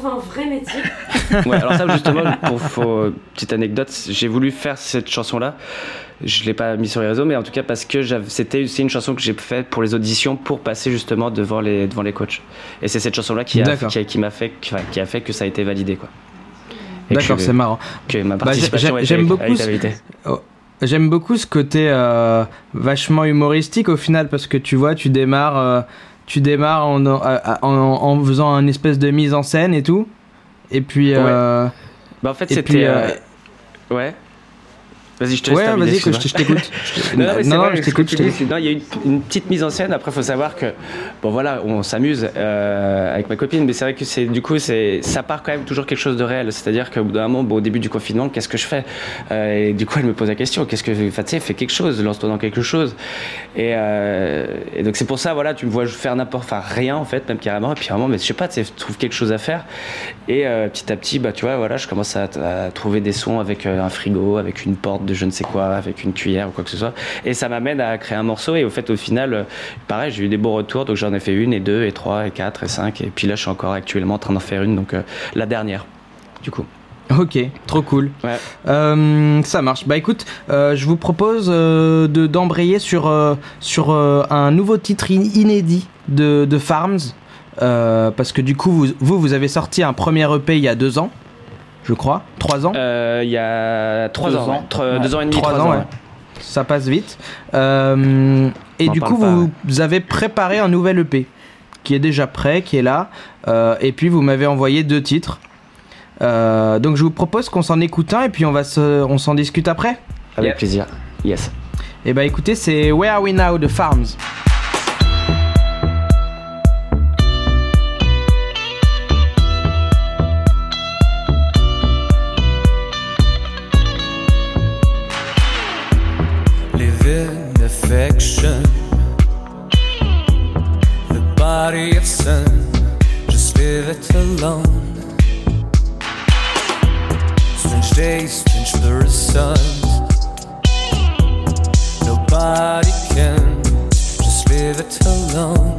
Speaker 10: Un vrai métier
Speaker 9: Ouais, alors ça justement, pour, pour, petite anecdote, j'ai voulu faire cette chanson-là. Je l'ai pas mis sur les réseaux, mais en tout cas parce que c'était aussi une chanson que j'ai faite pour les auditions pour passer justement devant les devant les coachs. Et c'est cette chanson-là qui a, qui a, qui m'a fait qui, a fait que ça a été validé quoi.
Speaker 2: D'accord, c'est marrant.
Speaker 9: Que ma
Speaker 2: Bah,
Speaker 9: participation
Speaker 2: j'aime
Speaker 9: a
Speaker 2: beaucoup. Oh, J'aime beaucoup ce côté euh, vachement humoristique au final parce que tu vois, tu démarres, euh, tu démarres en, en, faisant un espèce de mise en scène et tout. Et puis. euh,
Speaker 9: Bah en fait c'était
Speaker 2: euh,
Speaker 9: euh, ouais. Vas-y, je te laisse
Speaker 2: Ouais,
Speaker 9: terminer,
Speaker 2: vas-y, que je t'écoute.
Speaker 9: Non, non, vrai,
Speaker 2: je
Speaker 9: que
Speaker 2: t'écoute.
Speaker 9: il y a une, une petite mise en scène. Après, il faut savoir que, bon voilà, on s'amuse euh, avec ma copine, mais c'est vrai que c'est du coup, c'est ça part quand même toujours quelque chose de réel. C'est-à-dire qu'au bout d'un moment, bon, au début du confinement, qu'est-ce que je fais? Euh, Et du coup, elle me pose la question qu'est-ce que, enfin, tu sais, fais quelque chose, lance-toi dans quelque chose. Et, euh, et donc c'est pour ça, voilà, tu me vois faire n'importe, enfin rien en fait, même carrément. Et puis moment, mais je sais pas, tu sais, trouve quelque chose à faire. Et petit à petit, bah tu vois, voilà, je commence à, à trouver des sons avec un frigo, avec une porte de je ne sais quoi, avec une cuillère ou quoi que ce soit. Et ça m'amène à créer un morceau. Et au fait, au final, euh, pareil, j'ai eu des bons retours. Donc j'en ai fait une et deux et trois et quatre et cinq. Et puis là, je suis encore actuellement en train d'en faire une. Donc euh, la dernière, du coup.
Speaker 2: Ok, trop cool.
Speaker 9: Ouais.
Speaker 2: Euh, ça marche. Bah écoute, euh, je vous propose euh, de d'embrayer sur sur un nouveau titre in- inédit de, de Farms parce que du coup vous, vous vous avez sorti un premier EP il y a deux ans, je crois, trois ans.
Speaker 9: Euh, Il y a trois ans,
Speaker 8: ans.
Speaker 9: ouais. Deux ans et demi,
Speaker 2: Trois
Speaker 9: trois,
Speaker 2: ans,
Speaker 9: ans.
Speaker 2: ouais. Ça passe vite. Euh, et du coup,
Speaker 9: pas,
Speaker 2: vous, vous avez préparé un nouvel EP qui est déjà prêt, qui est là. Euh, et puis, vous m'avez envoyé deux titres. Euh, donc, je vous propose qu'on s'en écoute un et puis on, va se, on s'en discute après.
Speaker 9: Avec
Speaker 8: Yep.
Speaker 9: plaisir. Yes.
Speaker 2: Et bah, écoutez, c'est Where Are We Now de Farms.
Speaker 7: Alone. Strange days, strange fluorescence. Nobody can, just leave it alone.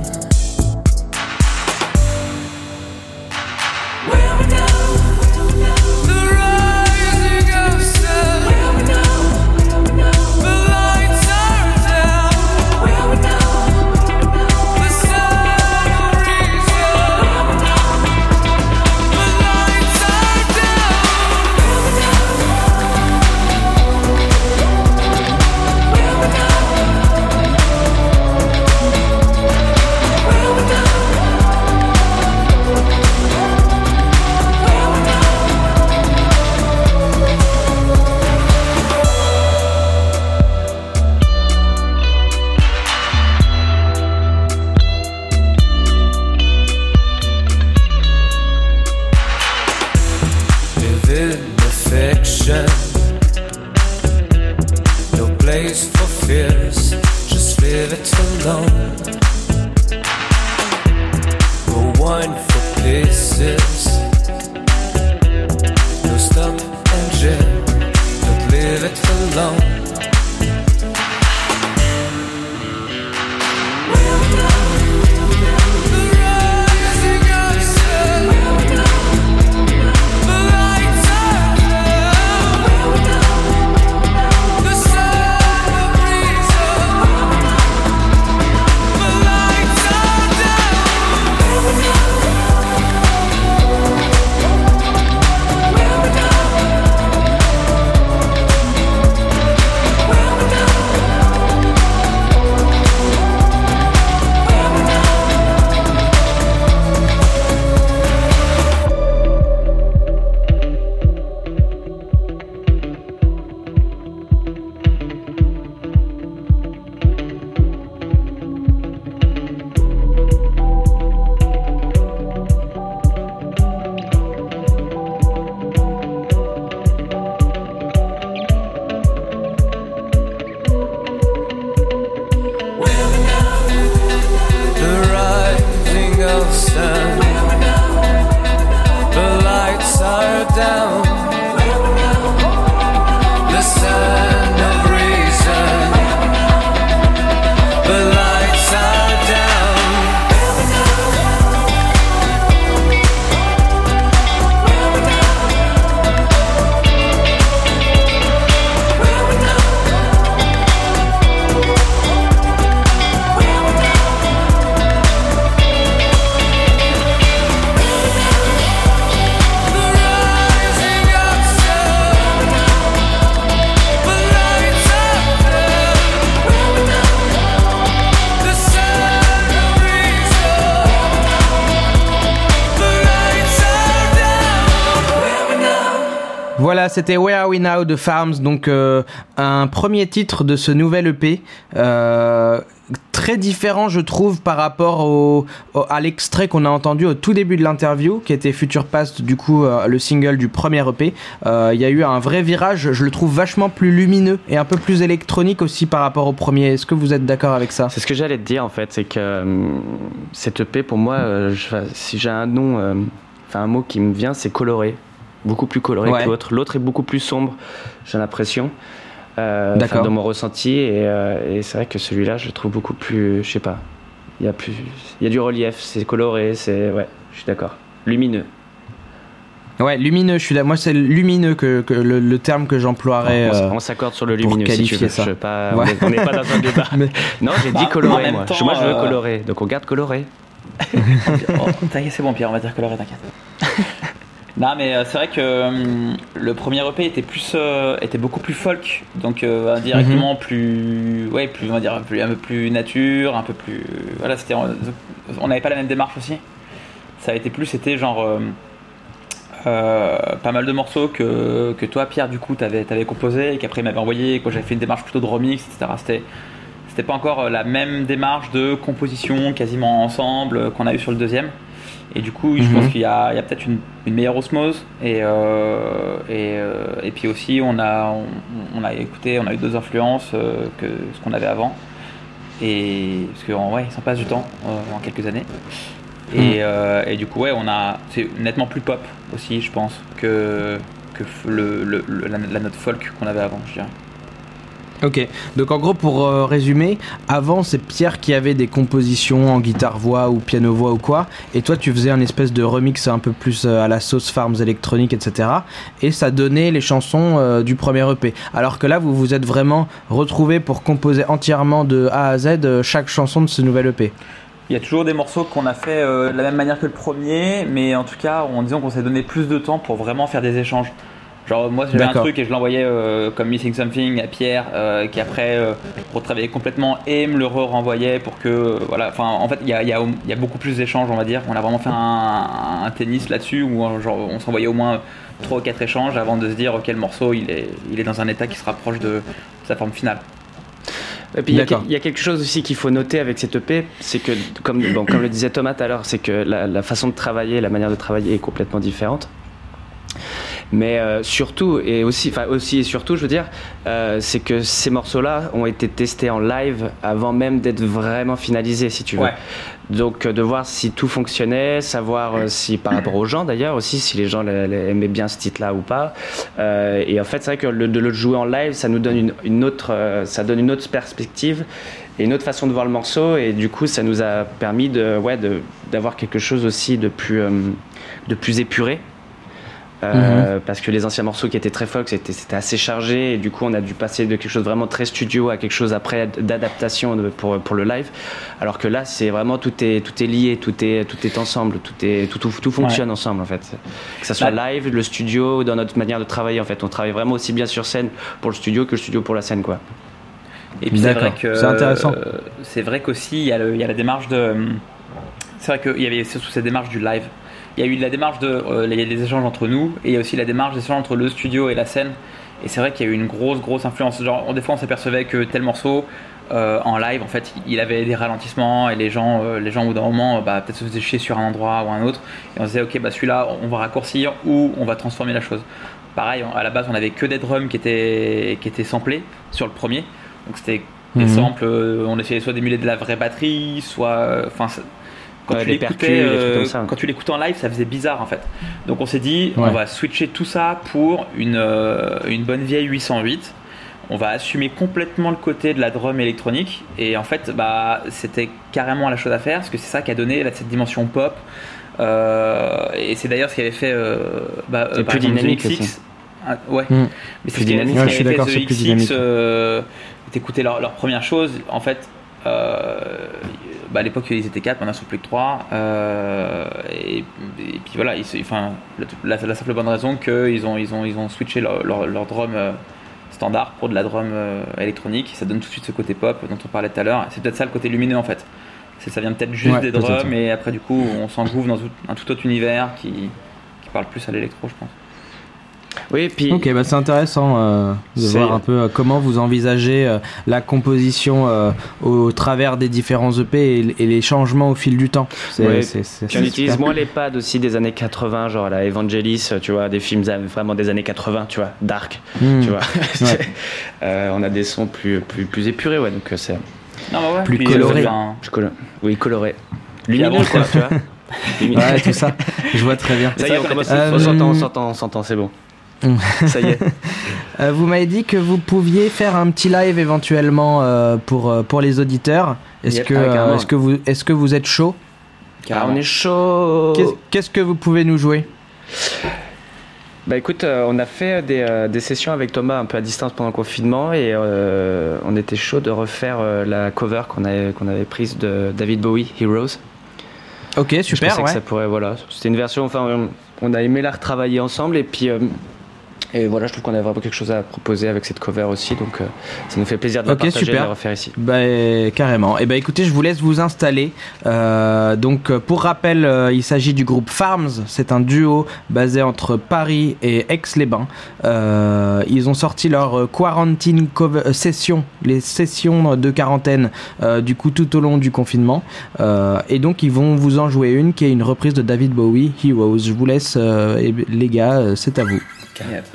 Speaker 7: Alone.
Speaker 2: Voilà, c'était Where Are We Now de Farms, donc euh, un premier titre de ce nouvel EP. euh, très différent, je trouve, par rapport au, à l'extrait qu'on a entendu au tout début de l'interview, qui était Future Past, du coup, euh, le single du premier EP. Il y a eu un vrai virage, je le trouve vachement plus lumineux et un peu plus électronique aussi par rapport au premier. Est-ce que vous êtes d'accord avec ça?
Speaker 9: C'est ce que j'allais te dire en fait, c'est que cette EP pour moi, si j'ai un nom, enfin un mot qui me vient, c'est coloré. Beaucoup plus coloré
Speaker 2: Ouais.
Speaker 9: que l'autre. L'autre est beaucoup plus sombre, j'ai l'impression. Euh, Dans mon ressenti, et, euh, et c'est vrai que celui-là, je le trouve beaucoup plus, je sais pas, il y a plus, il y a du relief, c'est coloré, c'est, ouais, je suis d'accord. Lumineux.
Speaker 2: Ouais, lumineux, je suis là. Moi, c'est lumineux que, que le, le terme que j'emploierais.
Speaker 9: on
Speaker 2: euh,
Speaker 9: on s'accorde sur le lumineux si tu veux.
Speaker 2: ça.
Speaker 9: Je pas,
Speaker 2: Ouais.
Speaker 9: on est- on n'est pas dans un débat.
Speaker 2: Mais-
Speaker 9: Non, j'ai
Speaker 8: Bah,
Speaker 9: dit
Speaker 8: en
Speaker 9: coloré moi.
Speaker 8: temps,
Speaker 9: moi, je veux
Speaker 8: euh,
Speaker 9: coloré, donc on garde coloré.
Speaker 8: Oh, t'inquiète, c'est bon, Pierre, on va dire coloré, t'inquiète. non, mais euh, c'est vrai que hum, le premier EP était plus, euh, était beaucoup plus folk, donc euh, indirectement plus, ouais, plus, on va dire, plus, un peu plus nature, un peu plus, voilà, c'était, on n'avait pas la même démarche aussi. Ça a été plus, c'était genre euh, euh, pas mal de morceaux que, que toi, Pierre, du coup, t'avais, t'avais composé et qu'après il m'avait envoyé, quand j'avais fait une démarche plutôt de remix, etc. C'était, c'était pas encore euh, la même démarche de composition quasiment ensemble euh, qu'on a eu sur le deuxième. Et du coup, je
Speaker 2: Mhm.
Speaker 8: pense qu'il y a, il y a peut-être une, une meilleure osmose. Et, euh, et, euh, et puis aussi, on a, on, on a écouté, on a eu deux influences euh, que ce qu'on avait avant. Et parce qu'en ouais, ça passe du temps en quelques années. Et, euh, et du coup, ouais, on a, c'est nettement plus pop aussi, je pense, que, que le- le- la, la note folk qu'on avait avant, je dirais.
Speaker 2: Ok, donc en gros pour euh, résumer, avant c'est Pierre qui avait des compositions en guitare-voix ou piano-voix ou quoi, et toi tu faisais un espèce de remix un peu plus euh, à la sauce Farms électronique, etc. Et ça donnait les chansons euh, du premier EP. Alors que là vous vous êtes vraiment retrouvés pour composer entièrement de A à Z chaque chanson de ce nouvel EP.
Speaker 8: Il y a toujours des morceaux qu'on a fait de la même manière que le premier, mais en tout cas, en disant qu'on s'est donné plus de temps pour vraiment faire des échanges. Genre, moi, j'avais un truc et je l'envoyais euh, comme Missing Something à Pierre, euh, qui après euh, retravaillait complètement et me le re-renvoyait pour que. euh, voilà, enfin, en fait, il y a, il y a- y a beaucoup plus d'échanges, on va dire. On a vraiment fait un, un tennis là-dessus où genre, on s'envoyait au moins 3 ou 4 échanges avant de se dire, ok, le morceau, il est, il est dans un état qui se rapproche de sa forme finale.
Speaker 9: Et puis il y, a
Speaker 2: D'accord.
Speaker 9: quel- il y a quelque chose aussi qu'il faut noter avec cette EP, c'est que, comme, bon, comme le disait Thomas tout à l'heure, c'est que la, la façon de travailler, la manière de travailler est complètement différente. Mais euh, surtout, et aussi, enfin aussi et surtout, je veux dire, euh, c'est que ces morceaux-là ont été testés en live avant même d'être vraiment finalisés, si tu veux.
Speaker 8: Ouais.
Speaker 9: Donc euh, de voir si tout fonctionnait, savoir si par rapport aux gens d'ailleurs aussi, si les gens aimaient bien ce titre-là ou pas. Euh, et en fait, c'est vrai que le- de le jouer en live, ça nous donne une, une autre, ça donne une autre perspective et une autre façon de voir le morceau. Et du coup, ça nous a permis de, ouais, d'avoir quelque chose aussi de plus, de plus épuré. Euh, Parce que les anciens morceaux qui étaient très folk, c'était c'était assez chargé et du coup on a dû passer de quelque chose vraiment très studio à quelque chose après d'adaptation de- pour, pour le live. Alors que là c'est vraiment tout est, tout est lié, tout est, tout est ensemble, tout, est, tout, tout, tout fonctionne ensemble en fait. Que ça soit
Speaker 8: Bah-
Speaker 9: live, le studio, dans notre manière de travailler en fait. On travaille vraiment aussi bien sur scène pour le studio que le studio pour la scène quoi.
Speaker 8: Et puis c'est vrai que
Speaker 2: C'est intéressant.
Speaker 8: euh, c'est vrai qu'aussi il y, y a la démarche de. C'est vrai qu'il y avait surtout cette démarche du live. Il y a eu la démarche de euh, les, les échanges entre nous et il y a aussi la démarche des échanges entre le studio et la scène. Et c'est vrai qu'il y a eu une grosse grosse influence. Genre des fois on s'apercevait que tel morceau euh, en live en fait il avait des ralentissements et les gens euh, les gens au bout d'un moment bah, peut-être se faisaient chier sur un endroit ou un autre et on se disait ok bah celui-là on va raccourcir ou on va transformer la chose. Pareil à la base on avait que des drums qui étaient qui étaient samplés sur le premier donc c'était des
Speaker 2: Mhm.
Speaker 8: samples, euh, on essayait soit d'émuler de la vraie batterie, soit. Enfin, quand,
Speaker 9: Ouais,
Speaker 8: tu l'écoutais, euh, quand tu l'écoutais en live, ça faisait bizarre en fait. Donc on s'est dit,
Speaker 2: Ouais.
Speaker 8: on va switcher tout ça pour une, euh, une bonne vieille 808. On va assumer complètement le côté de la drum électronique. Et en fait, bah, c'était carrément la chose à faire, parce que c'est ça qui a donné là, cette dimension pop. Euh, et c'est d'ailleurs ce qui avait fait. bah,
Speaker 9: C'est plus
Speaker 8: exemple,
Speaker 9: dynamique aussi.
Speaker 8: Ah, ouais.
Speaker 2: Mm.
Speaker 8: Mais
Speaker 9: Plus
Speaker 8: c'est ce qui-
Speaker 9: dynamique.
Speaker 2: Ouais, je suis d'accord, c'est plus dynamique.
Speaker 8: t'écoutais leur, leur première chose, en fait, bah, à l'époque ils étaient 4, maintenant ils sont plus que 3. et, et puis voilà, ils enfin, la, simple bonne raison qu'ils ont, ils ont, ils ont switché leur, leur, leur drum euh, standard pour de la drum euh, électronique, ça donne tout de suite ce côté pop dont on parlait tout à l'heure. C'est peut-être ça le côté lumineux en fait. Ça vient peut-être juste
Speaker 2: Ouais,
Speaker 8: des drums, et après du coup on s'engouffre dans tout- un tout autre univers qui, qui parle plus à l'électro, je pense.
Speaker 9: Oui, puis
Speaker 2: Ok, bah c'est intéressant euh, de voir un peu euh, comment vous envisagez euh, la composition euh, au travers des différents EP et, et les changements au fil du temps. C'est,
Speaker 9: Ouais, on utilise moins les pads aussi des années 80, genre la Evangelis, tu vois, des films a- vraiment des années 80, tu vois, dark,
Speaker 2: Hmm.
Speaker 9: tu vois.
Speaker 2: Ouais.
Speaker 9: Euh, on a des sons plus, plus, plus épurés, ouais, donc euh, c'est
Speaker 8: Non, bah ouais.
Speaker 2: Plus
Speaker 8: puis,
Speaker 2: coloré.
Speaker 8: euh,
Speaker 9: plus colo- oui, coloré. Lumineux, quoi, tu vois.
Speaker 2: Ouais, tout ça. Je vois très bien.
Speaker 9: Ça y est, on commence.
Speaker 2: Euh,
Speaker 9: On s'entend, on s'entend, on s'entend, c'est bon. Ça y est.
Speaker 2: Euh, vous m'avez dit que vous pouviez faire un petit live éventuellement euh, pour, euh, pour les auditeurs. Est-ce
Speaker 9: Yep,
Speaker 2: que,
Speaker 9: ah,
Speaker 2: que, vous, que vous êtes chaud?
Speaker 9: Ah, on est chaud.
Speaker 2: Qu'est- Qu'est-ce que vous pouvez nous jouer?
Speaker 9: Bah écoute, euh, on a fait des, euh, des sessions avec Thomas un peu à distance pendant le confinement et euh, on était chaud de refaire euh, la cover qu'on avait, qu'on avait prise de David Bowie, Heroes.
Speaker 2: Ok,
Speaker 9: Je
Speaker 2: super.
Speaker 9: pensais que ça pourrait, voilà. C'était une version, enfin, on, on a aimé la retravailler ensemble et puis. Et voilà, je trouve qu'on a vraiment quelque chose à proposer avec cette cover aussi, donc euh, ça nous fait plaisir de la
Speaker 2: Ok,
Speaker 9: partager et de
Speaker 2: super.
Speaker 9: la refaire ici.
Speaker 2: Bah, carrément. Et bah écoutez, je vous laisse vous installer. Euh, donc euh, pour rappel, euh, il s'agit du groupe Farms. C'est un duo basé entre Paris et Aix-les-Bains. Euh, ils ont sorti leur quarantine cover- session, les sessions de quarantaine euh, du coup tout au long du confinement. Euh, et donc ils vont vous en jouer une qui est une reprise de David Bowie, Heroes. Je vous laisse euh, les gars, c'est à vous.
Speaker 8: Yep.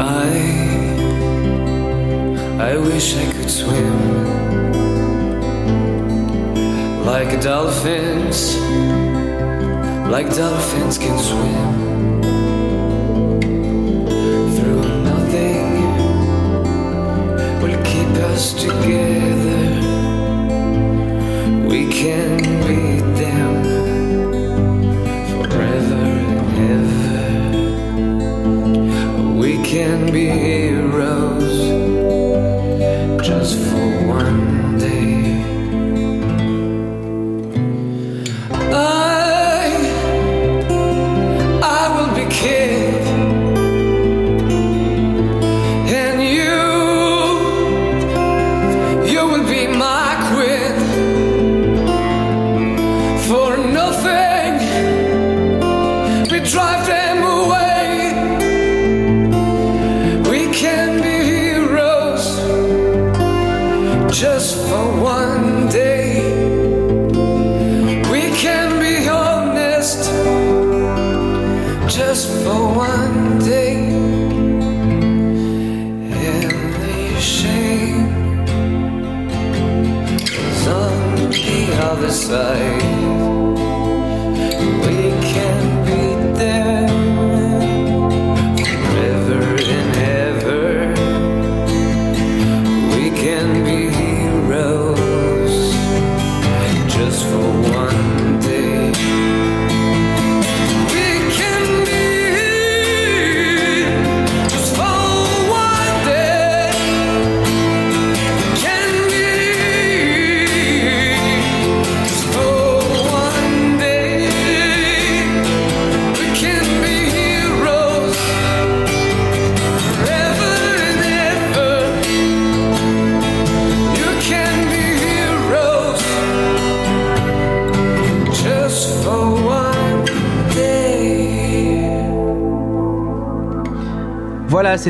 Speaker 7: I I wish I could swim like dolphins, like dolphins can swim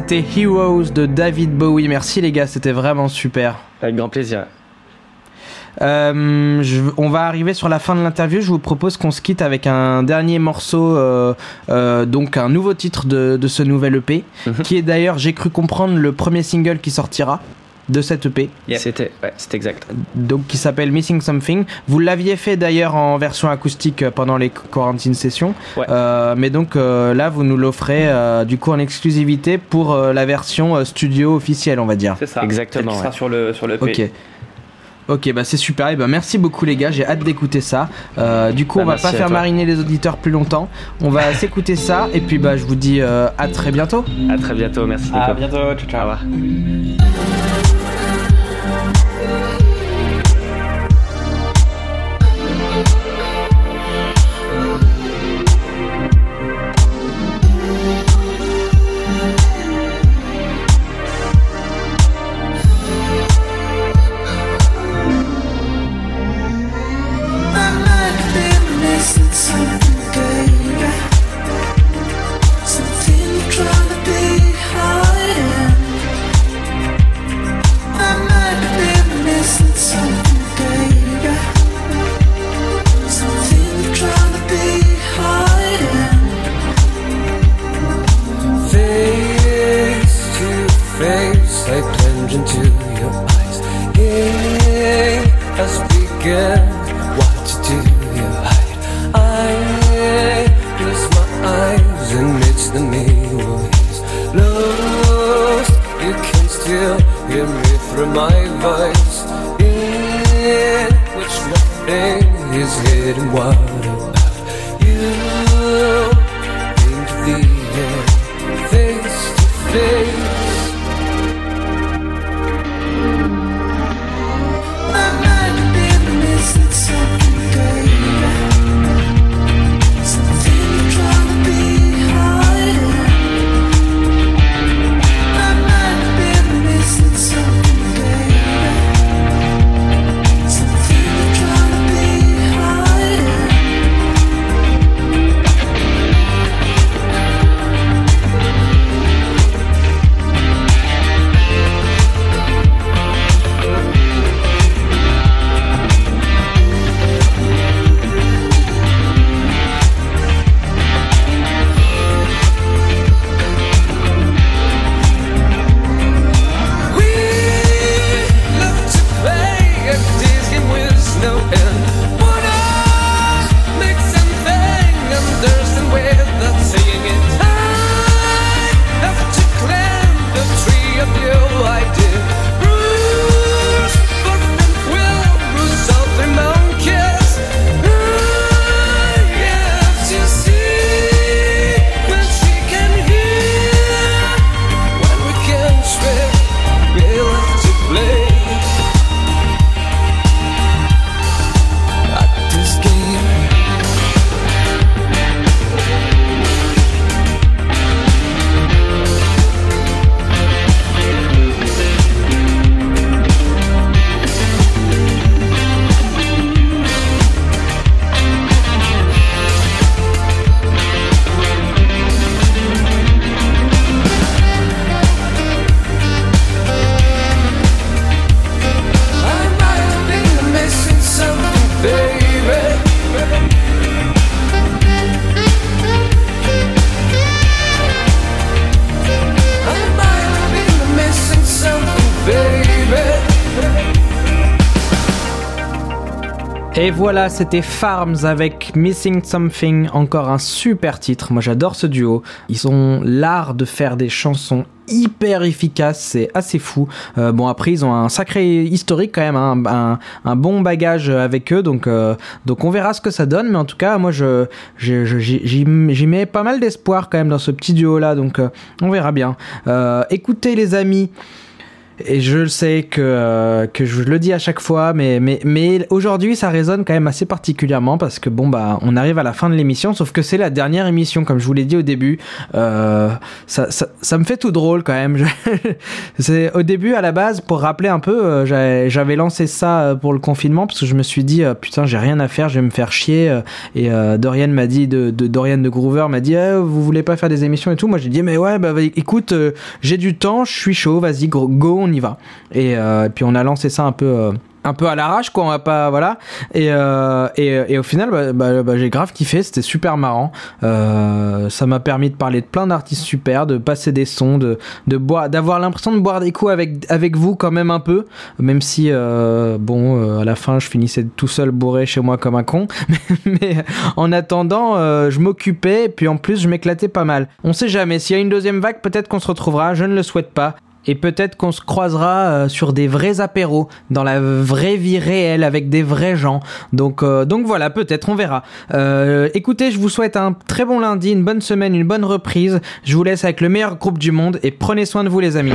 Speaker 2: c'était Heroes de David Bowie. Merci les gars, c'était vraiment super.
Speaker 9: Avec grand plaisir.
Speaker 2: Euh, je- on va arriver sur la fin de l'interview. Je vous propose qu'on se quitte avec un dernier morceau, euh, euh, donc un nouveau titre de, de ce nouvel EP,
Speaker 9: Mhm.
Speaker 2: qui est d'ailleurs, j'ai cru comprendre, le premier single qui sortira de cet EP,
Speaker 9: C'était, ouais, c'est exact.
Speaker 2: donc qui s'appelle Missing Something. Vous l'aviez fait d'ailleurs en version acoustique euh, pendant les quarantine sessions,
Speaker 9: Ouais.
Speaker 2: Euh, mais donc euh, là, vous nous l'offrez euh, du coup en exclusivité pour euh, la version euh, studio officielle, on va dire.
Speaker 8: C'est ça.
Speaker 9: Exactement,
Speaker 8: qui sera
Speaker 9: ouais.
Speaker 8: sur le sur le EP.
Speaker 2: Ok. Ok, bah c'est super. Et ben merci beaucoup les gars. J'ai hâte d'écouter ça. Euh, du coup,
Speaker 9: Bah,
Speaker 2: on va pas faire
Speaker 9: toi.
Speaker 2: mariner les auditeurs plus longtemps. On va s'écouter ça. Et puis bah je vous dis euh, à très bientôt.
Speaker 9: À très bientôt, merci.
Speaker 8: À bientôt. Ciao
Speaker 9: Au
Speaker 8: ciao.
Speaker 9: revoir.
Speaker 7: Bye.
Speaker 2: Et voilà, c'était Farms avec Missing Something, encore un super titre. Moi j'adore ce duo. Ils ont l'art de faire des chansons hyper efficaces, c'est assez fou. Euh, bon après ils ont un sacré historique quand même, hein, un, bon bagage avec eux, donc euh, donc on verra ce que ça donne. Mais en tout cas moi je j'y mets pas mal d'espoir quand même dans ce petit duo là, donc euh, on verra bien. Écoutez les amis. Et je le sais que, euh, que je le dis à chaque fois, mais, mais, mais aujourd'hui ça résonne quand même assez particulièrement parce que bon bah on arrive à la fin de l'émission, sauf que c'est la dernière émission comme je vous l'ai dit au début. Euh, ça, ça, me fait tout drôle quand même. C'est au début à la base pour rappeler un peu, euh, j'avais lancé ça pour le confinement parce que je me suis dit putain j'ai rien à faire, je vais me faire chier. Et Dorian m'a dit de, Dorian de Groover m'a dit Eh, vous voulez pas faire des émissions et tout? Moi j'ai dit mais ouais bah écoute j'ai du temps, je suis chaud, vas-y go, go, on y va. Et, euh, puis on a lancé ça un peu. euh, un peu à l'arrache quoi on va pas voilà. Et, euh, et, et au final bah, bah, bah, j'ai grave kiffé c'était super marrant. Ça m'a permis de parler de plein d'artistes super de passer des sons de, de boire d'avoir l'impression de boire des coups avec avec vous quand même un peu. Même si bon à la fin je finissais tout seul bourré chez moi comme un con. Mais en attendant je m'occupais et puis en plus je m'éclatais pas mal. On sait jamais s'il y a une deuxième vague peut-être qu'on se retrouvera je ne le souhaite pas et peut-être qu'on se croisera euh, sur des vrais apéros, dans la vraie vie réelle, avec des vrais gens. Donc, euh, donc voilà, peut-être, on verra. Euh, écoutez, je vous souhaite un très bon lundi, une bonne semaine, une bonne reprise. Je vous laisse avec le meilleur groupe du monde et prenez soin de vous les amis.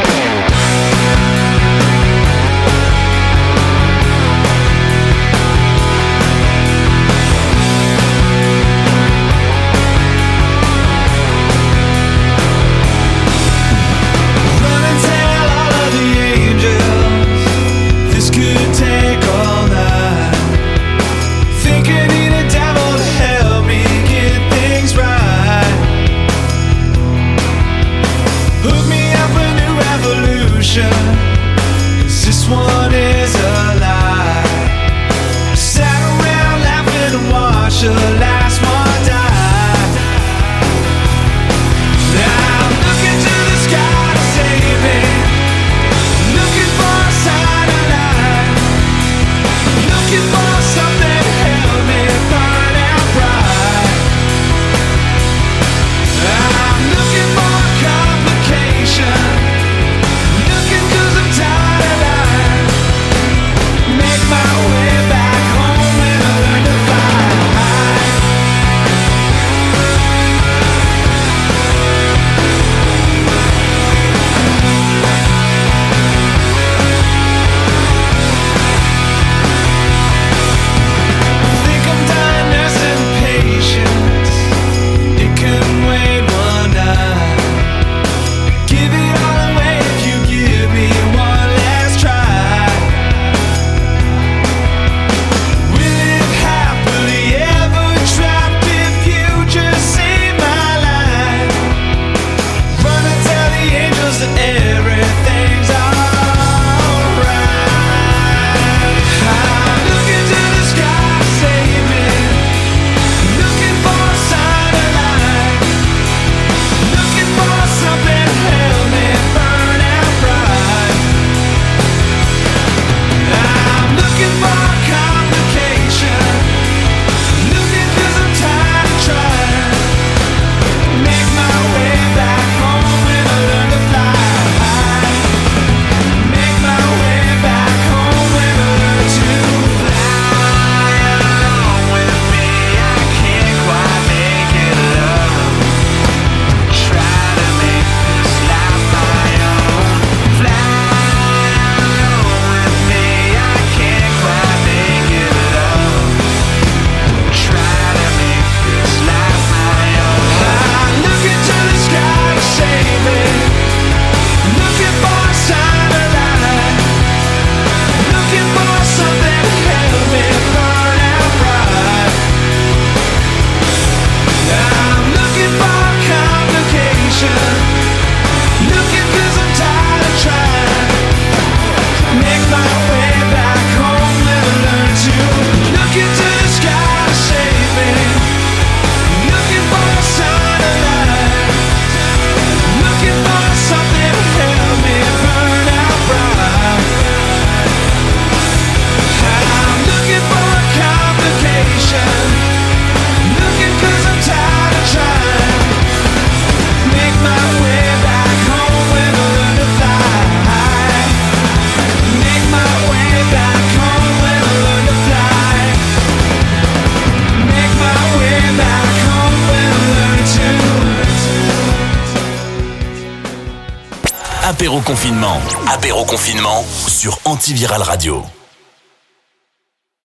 Speaker 1: Antiviral Radio.